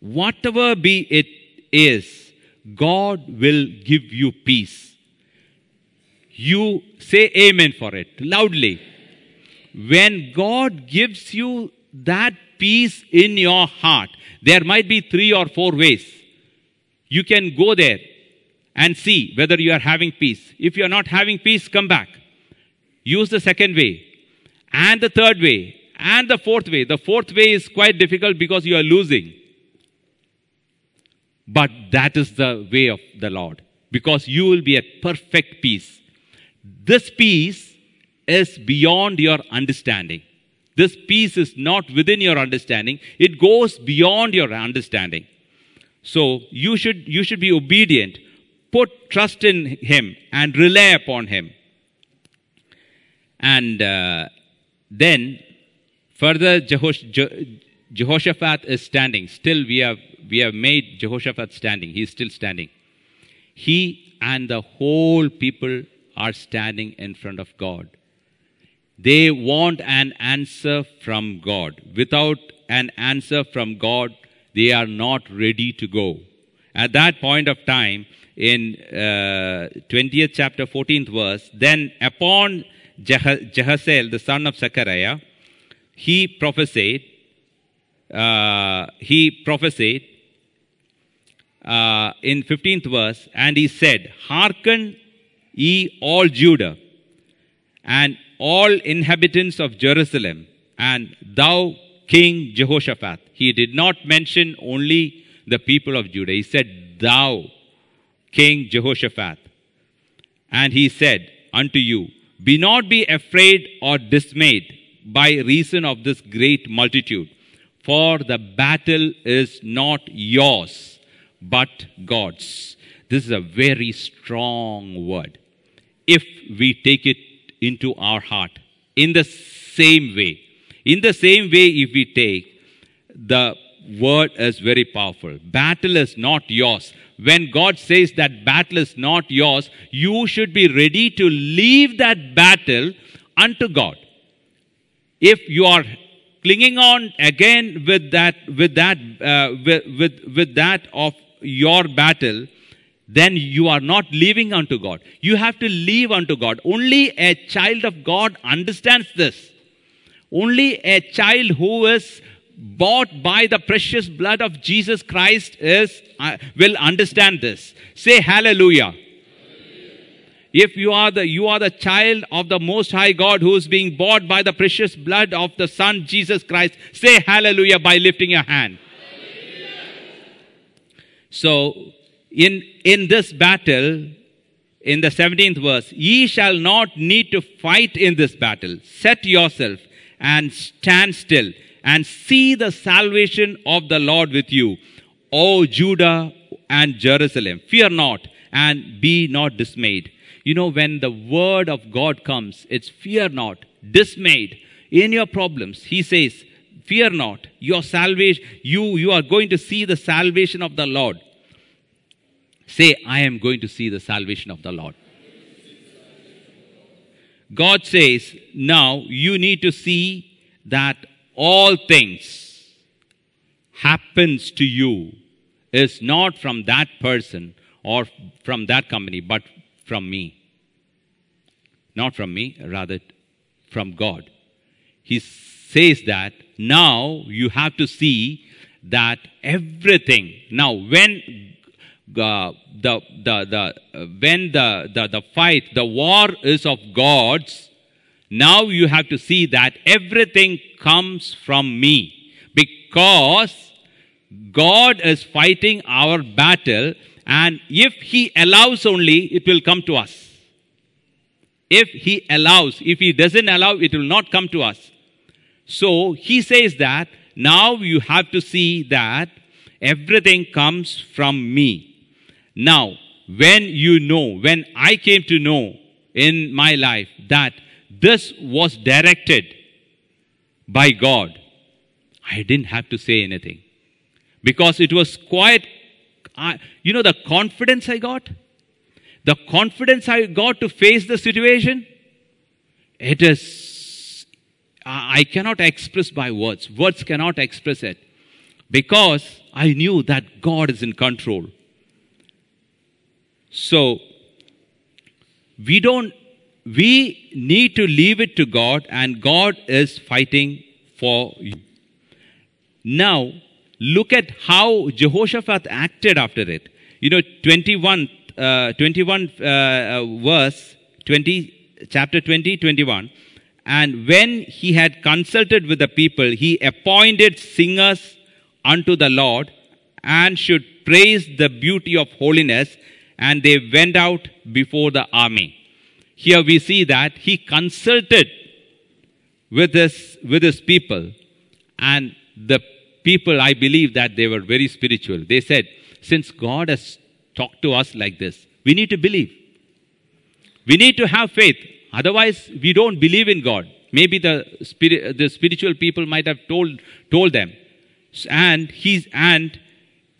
whatever be it is, God will give you peace. You say amen for it loudly. When God gives you that peace in your heart, there might be three or four ways. You can go there and see whether you are having peace. If you are not having peace, come back. Use the second way and the third way and the fourth way. The fourth way is quite difficult because you are losing. But that is the way of the Lord because you will be at perfect peace. This peace is beyond your understanding. This peace is not within your understanding, it goes beyond your understanding. So you should, you should be obedient, put trust in Him, and rely upon Him. And uh, then further, Jehosh- Je- Jehoshaphat is standing. Still, we have, we have made Jehoshaphat standing. He is still standing. He and the whole people are standing in front of God. They want an answer from God. Without an answer from God, they are not ready to go. At that point of time, in uh, 20th chapter, 14th verse, then upon Jehaziel, the son of Zechariah, he prophesied, uh, he prophesied uh, in 15th verse, and he said, Hearken ye all Judah, and all inhabitants of Jerusalem, and thou King Jehoshaphat. He did not mention only the people of Judah. He said, Thou King Jehoshaphat. And he said unto you, Be not be afraid or dismayed by reason of this great multitude, for the battle is not yours, but God's. This is a very strong word. If we take it into our heart in the same way, in the same way, if we take the word is very powerful. Battle is not yours. When God says that battle is not yours, you should be ready to leave that battle unto God. If you are clinging on again with that, with that, uh, with, with, with that of your battle, then you are not leaving unto God. You have to leave unto God. Only a child of God understands this. Only a child who is bought by the precious blood of Jesus Christ is uh, will understand this. Say hallelujah. If you are the you are the child of the most high God who is being bought by the precious blood of the son Jesus Christ, say hallelujah by lifting your hand. So in in this battle in the 17th verse, ye shall not need to fight in this battle. Set yourself and stand still and see the salvation of the Lord with you. O Judah and Jerusalem, fear not and be not dismayed. You know, when the word of God comes, it's fear not, dismayed in your problems. He says, fear not, your salvation, you, you are going to see the salvation of the Lord. Say, I am going to see the salvation of the Lord. God says, now you need to see that all things happens to you is not from that person or from that company, but from me. Not from me, rather from God. He says that now you have to see that everything. Now, when uh, the, the, the, when the, the, the fight, the war is of God's, now you have to see that everything comes from me because God is fighting our battle and if He allows only, it will come to us. If He allows, if He doesn't allow, it will not come to us. So He says that now you have to see that everything comes from me. Now, when you know, when I came to know in my life that this was directed by God, I didn't have to say anything. Because it was quite, uh, you know, the confidence I got, the confidence I got to face the situation, it is, I cannot express by words. Words cannot express it. because I knew that God is in control. So, we don't, we need to leave it to God, and God is fighting for you. Now, look at how Jehoshaphat acted after it. You know, 21, uh, 21 uh, uh, verse, 20, chapter 20, 21. And when he had consulted with the people, he appointed singers unto the Lord and should praise the beauty of holiness. And they went out before the army. Here we see that he consulted with his, with his people. And the people, I believe that they were very spiritual. They said, since God has talked to us like this, we need to believe. We need to have faith. Otherwise, we don't believe in God. Maybe the, spirit, the spiritual people might have told, told them. And, he's, and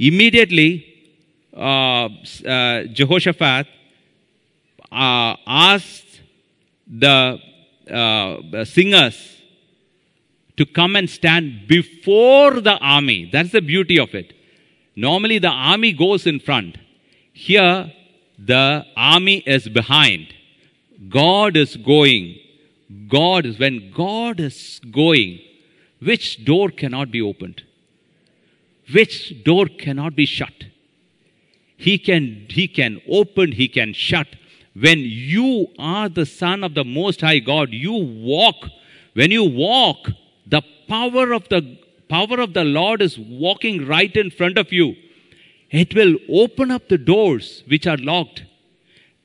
immediately, uh, uh, Jehoshaphat uh, asked the uh, singers to come and stand before the army. That's the beauty of it. Normally, the army goes in front. Here, the army is behind. God is going. God is, when God is going, which door cannot be opened? Which door cannot be shut? He can, he can open, he can shut. When you are the son of the most high God, you walk. When you walk, the power of the power of the Lord is walking right in front of you. It will open up the doors which are locked.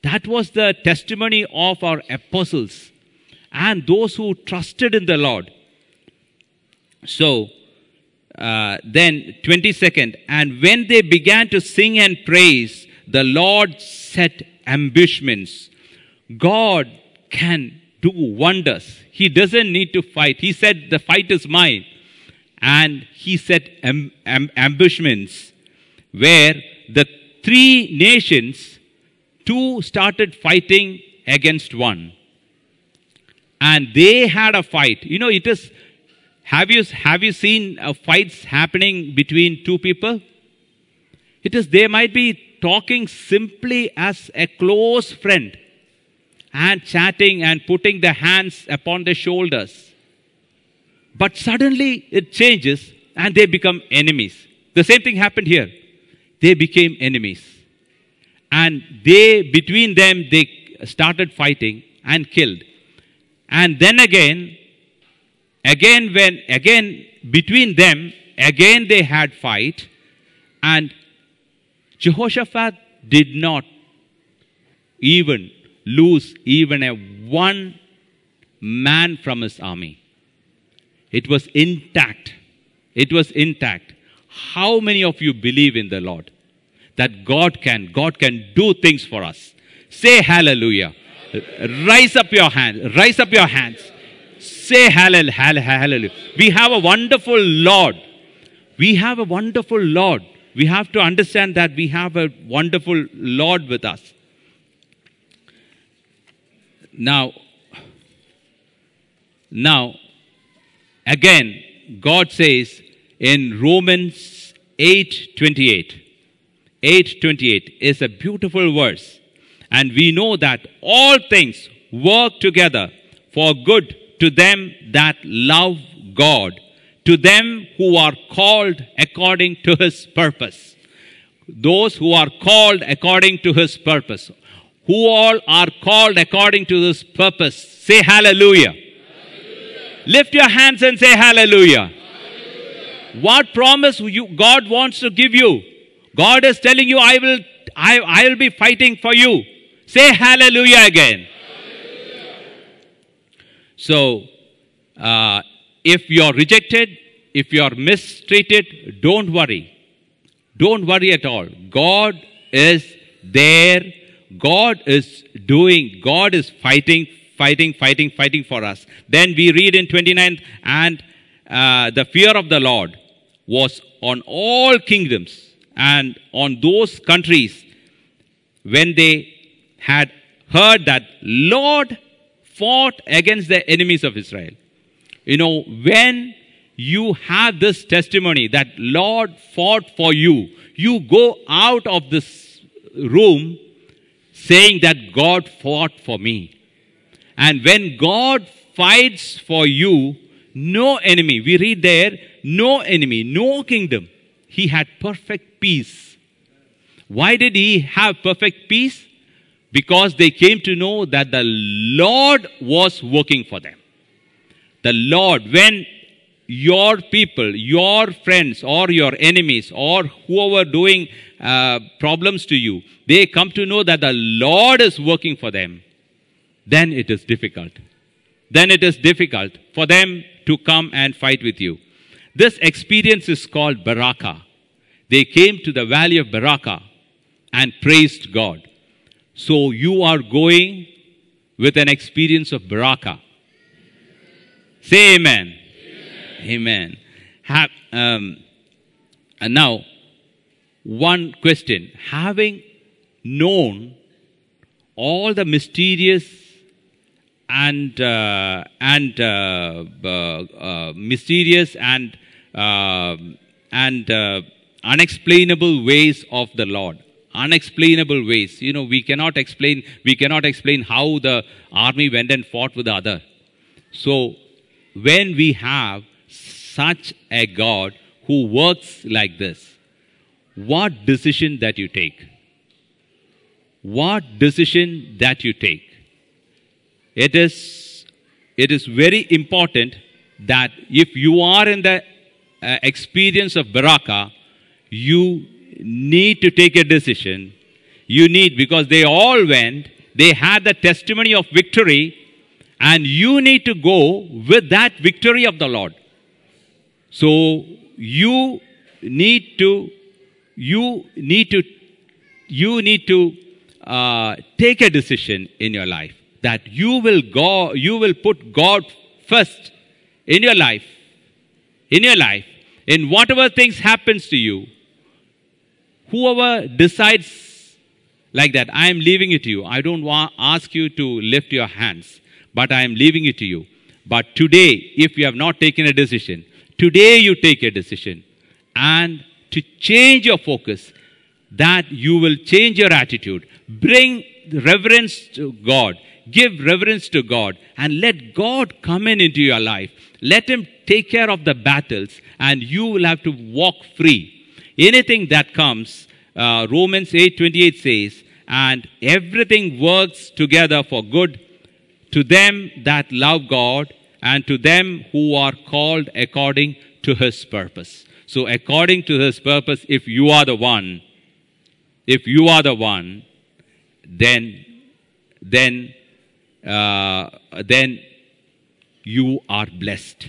That was the testimony of our apostles and those who trusted in the Lord. So, uh, then 22nd, and when they began to sing and praise, the Lord set ambushments. God can do wonders. He doesn't need to fight. He said, The fight is mine. And he set am- am- ambushments where the three nations, two started fighting against one. And they had a fight. You know, it is, have you, have you seen uh, fights happening between two people? It is, they might be talking simply as a close friend and chatting and putting the hands upon the shoulders. But suddenly it changes and they become enemies. The same thing happened here. They became enemies. And they, between them, they started fighting and killed. And then again, again, when, again, between them, again they had fight. And Jehoshaphat did not even lose even a one man from his army. It was intact. It was intact. How many of you believe in the Lord? That God can, God can do things for us. Say hallelujah. Rise up your hands. Rise up your hands. Say hallelujah. hallelujah. We have a wonderful Lord. We have a wonderful Lord. We have to understand that we have a wonderful Lord with us. Now, now, again, God says in Romans 8:28. 8:28 is a beautiful verse. And we know that all things work together for good to them that love God, to them who are called according to his purpose. Those who are called according to his purpose. Who all are called according to his purpose. Say hallelujah. hallelujah. Lift your hands and say hallelujah. hallelujah. What promise you, God wants to give you? God is telling you, I will, I, I will be fighting for you. Say hallelujah again. Hallelujah. So, uh, if you're rejected, if you're mistreated, don't worry. Don't worry at all. God is there. God is doing, God is fighting, fighting, fighting, fighting for us. Then we read in 29th, and uh, the fear of the Lord was on all kingdoms and on those countries when they had heard that Lord fought against the enemies of Israel. You know, when you have this testimony that Lord fought for you, you go out of this room saying that God fought for me. And when God fights for you, no enemy, we read there, no enemy, no kingdom. He had perfect peace. Why did he have perfect peace? Because they came to know that the Lord was working for them. The Lord, when your people, your friends, or your enemies, or whoever doing uh, problems to you, they come to know that the Lord is working for them, then it is difficult. Then it is difficult for them to come and fight with you. This experience is called Baraka. They came to the valley of Baraka and praised God. So you are going with an experience of Baraka. Say amen. Amen. amen. Have, um, and now, one question. Having known all the mysterious and uh, and uh, uh, uh mysterious and uh, and uh, unexplainable ways of the Lord, unexplainable ways. You know, we cannot explain. We cannot explain how the army went and fought with the other. So, when we have such a God who works like this, what decision that you take? What decision that you take? It is, it is very important that if you are in the uh, experience of Baraka, you need to take a decision. You need, because they all went, they had the testimony of victory, and you need to go with that victory of the Lord. So you need to, you need to, you need to uh, take a decision in your life that you will go, you will put God first in your life, in your life, in whatever things happens to you, whoever decides like that, I am leaving it to you. I don't want ask you to lift your hands, but I am leaving it to you. But today, if you have not taken a decision, today you take a decision and to change your focus, that you will change your attitude, bring reverence to God, give reverence to God, and let God come in into your life. Let Him take care of the battles, and you will have to walk free anything that comes, uh, Romans 8:28 says, and everything works together for good to them that love God and to them who are called according to his purpose. So according to his purpose, if you are the one, if you are the one, then then uh, then you are blessed.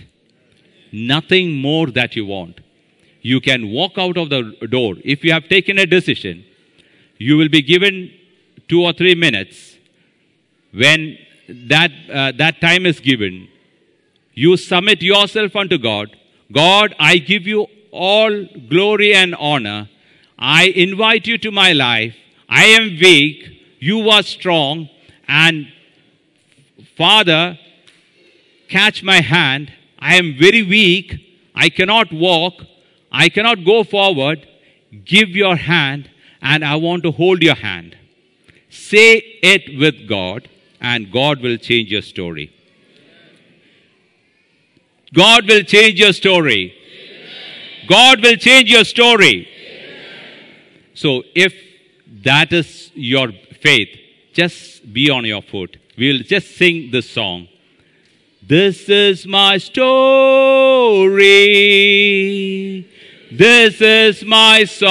Nothing more that you want you can walk out of the door. If you have taken a decision, you will be given two or three minutes. When that, uh, that time is given, you submit yourself unto God. God, I give you all glory and honor. I invite you to my life. I am weak. You are strong. And Father, catch my hand. I am very weak. I cannot walk. I cannot go forward. Give your hand, and I want to hold your hand. Say it with God, and God will change your story. God will change your story. God will change your story. So, if that is your faith, just be on your foot. We'll just sing this song. This is my story. This is my song,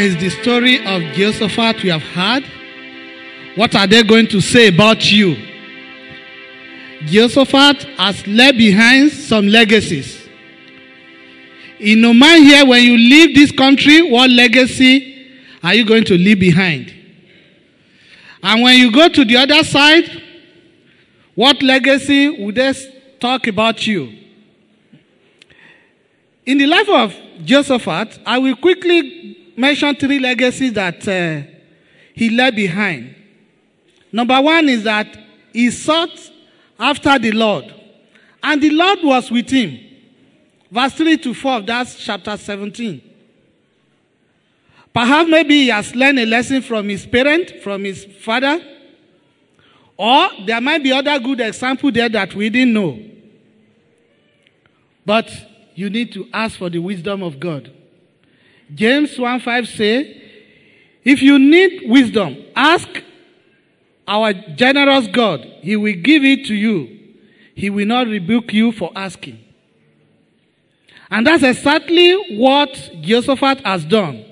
Is the story of Jehoshaphat we have heard. What are they going to say about you? Jehoshaphat has left behind some legacies. In no man here, when you leave this country, what legacy are you going to leave behind? And when you go to the other side, what legacy would they talk about you? In the life of Jehoshaphat, I will quickly mention three legacies that uh, he left behind. Number one is that he sought after the Lord, and the Lord was with him. Verse 3 to 4, that's chapter 17. Perhaps maybe he has learned a lesson from his parent, from his father, or there might be other good example there that we didn't know. But you need to ask for the wisdom of God. James 1 5 say, if you need wisdom, ask our generous God. He will give it to you. He will not rebuke you for asking. And that's exactly what Jehoshaphat has done.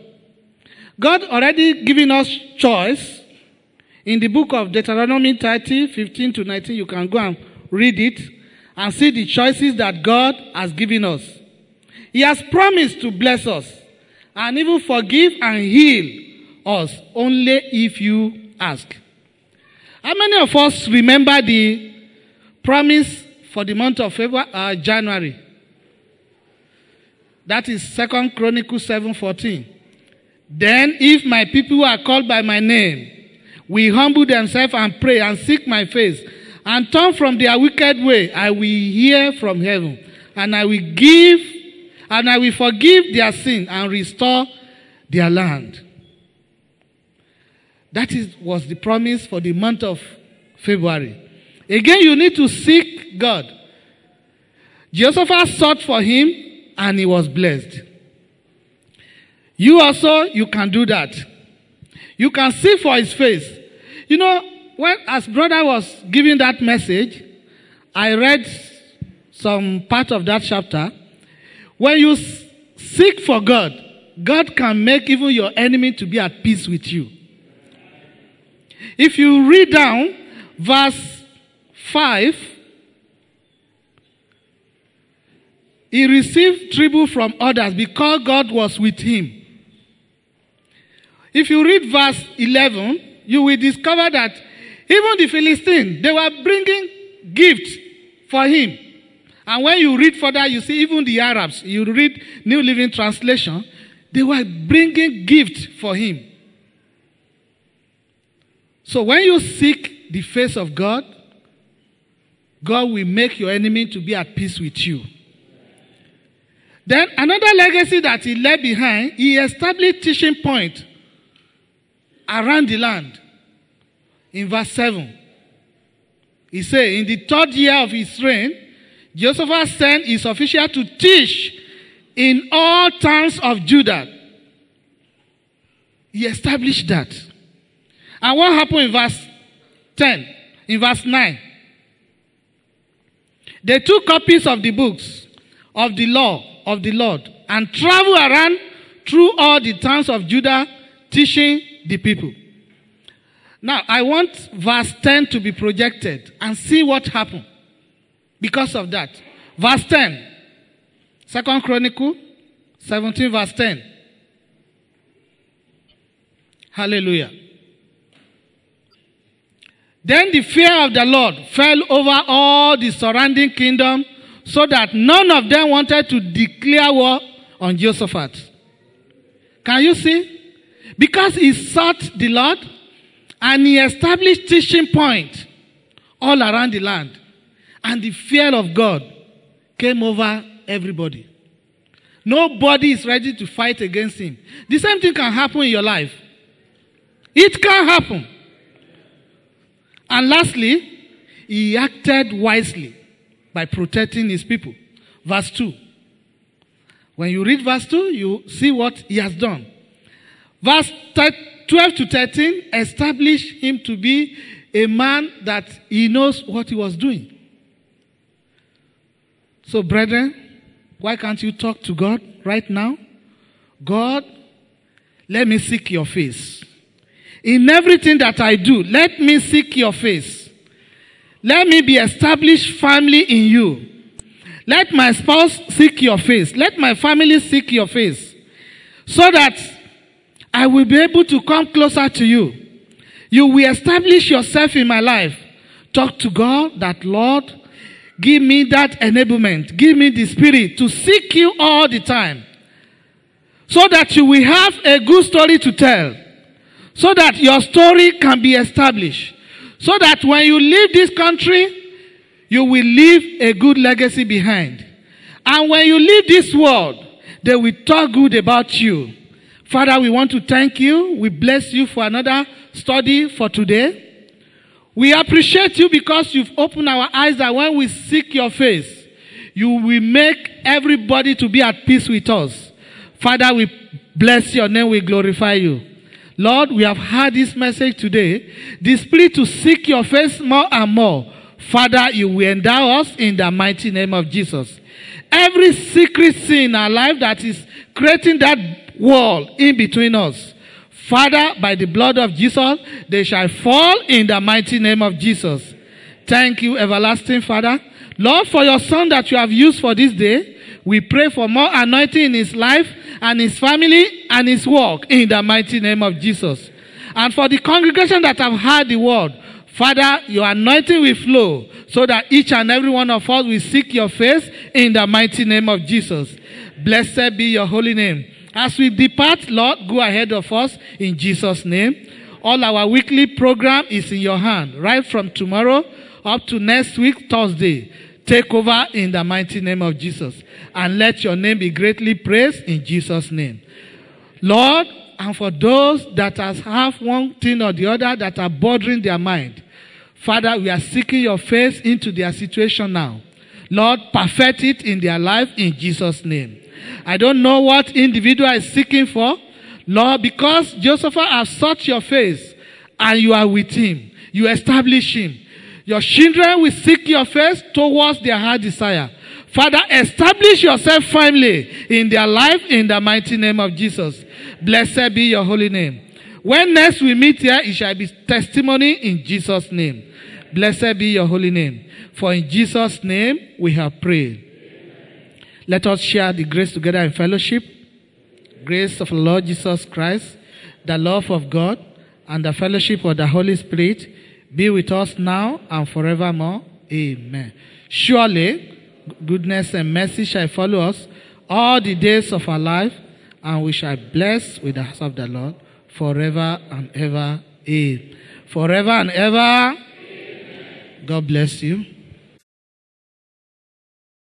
God already given us choice in the book of Deuteronomy 30, 15 to 19. You can go and read it and see the choices that God has given us. He has promised to bless us and even forgive and heal us only if you ask. How many of us remember the promise for the month of February, uh, January? That is Second Chronicles 7:14. Then, if my people are called by my name, will humble themselves and pray and seek my face and turn from their wicked way, I will hear from heaven and I will give and I will forgive their sin and restore their land. That is, was the promise for the month of February. Again, you need to seek God. Jehoshaphat sought for him and he was blessed. You also, you can do that. You can seek for his face. You know, when as brother was giving that message, I read some part of that chapter. When you seek for God, God can make even your enemy to be at peace with you. If you read down verse 5, he received tribute from others because God was with him. If you read verse 11, you will discover that even the Philistines, they were bringing gifts for him. And when you read further, you see even the Arabs, you read New Living Translation, they were bringing gifts for him. So when you seek the face of God, God will make your enemy to be at peace with you. Then another legacy that he left behind, he established teaching point around the land. In verse 7, he said, In the third year of his reign, Joseph sent his official to teach in all towns of Judah. He established that. And what happened in verse 10? In verse 9? They took copies of the books of the law of the Lord and traveled around through all the towns of Judah teaching the people. Now, I want verse 10 to be projected and see what happened because of that. Verse 10. Second Chronicle 17 verse 10. Hallelujah. Then the fear of the Lord fell over all the surrounding kingdom so that none of them wanted to declare war on Jehoshaphat. Can you see? Because he sought the Lord and he established teaching point all around the land. And the fear of God came over everybody. Nobody is ready to fight against him. The same thing can happen in your life. It can happen. And lastly, he acted wisely by protecting his people. Verse 2. When you read verse 2, you see what he has done. Verse 12 to 13 establish him to be a man that he knows what he was doing. So, brethren, why can't you talk to God right now? God, let me seek your face. In everything that I do, let me seek your face. Let me be established firmly in you. Let my spouse seek your face. Let my family seek your face. So that I will be able to come closer to you. You will establish yourself in my life. Talk to God that, Lord, give me that enablement. Give me the spirit to seek you all the time. So that you will have a good story to tell. So that your story can be established. So that when you leave this country, you will leave a good legacy behind. And when you leave this world, they will talk good about you. Father, we want to thank you. We bless you for another study for today. We appreciate you because you've opened our eyes that when we seek your face, you will make everybody to be at peace with us. Father, we bless your name. We glorify you. Lord, we have heard this message today. The spirit to seek your face more and more. Father, you will endow us in the mighty name of Jesus. Every secret sin in our life that is creating that wall in between us. Father, by the blood of Jesus, they shall fall in the mighty name of Jesus. Thank you, everlasting Father. Lord, for your son that you have used for this day, we pray for more anointing in his life and his family and his work in the mighty name of Jesus. And for the congregation that have heard the word, Father, your anointing will flow so that each and every one of us will seek your face in the mighty name of Jesus. Blessed be your holy name. As we depart, Lord, go ahead of us in Jesus' name. All our weekly program is in your hand, right from tomorrow up to next week, Thursday. Take over in the mighty name of Jesus. And let your name be greatly praised in Jesus' name. Lord, and for those that have one thing or the other that are bothering their mind, Father, we are seeking your face into their situation now. Lord, perfect it in their life in Jesus' name. I don't know what individual is seeking for. Lord, because Joseph has sought your face and you are with him, you establish him. Your children will seek your face towards their heart desire. Father, establish yourself firmly in their life in the mighty name of Jesus. Blessed be your holy name. When next we meet here, it shall be testimony in Jesus' name. Blessed be your holy name. For in Jesus' name we have prayed. Let us share the grace together in fellowship. Grace of the Lord Jesus Christ, the love of God, and the fellowship of the Holy Spirit be with us now and forevermore. Amen. Surely, goodness and mercy shall follow us all the days of our life, and we shall bless with the house of the Lord forever and ever. Amen. Forever and ever. God bless you.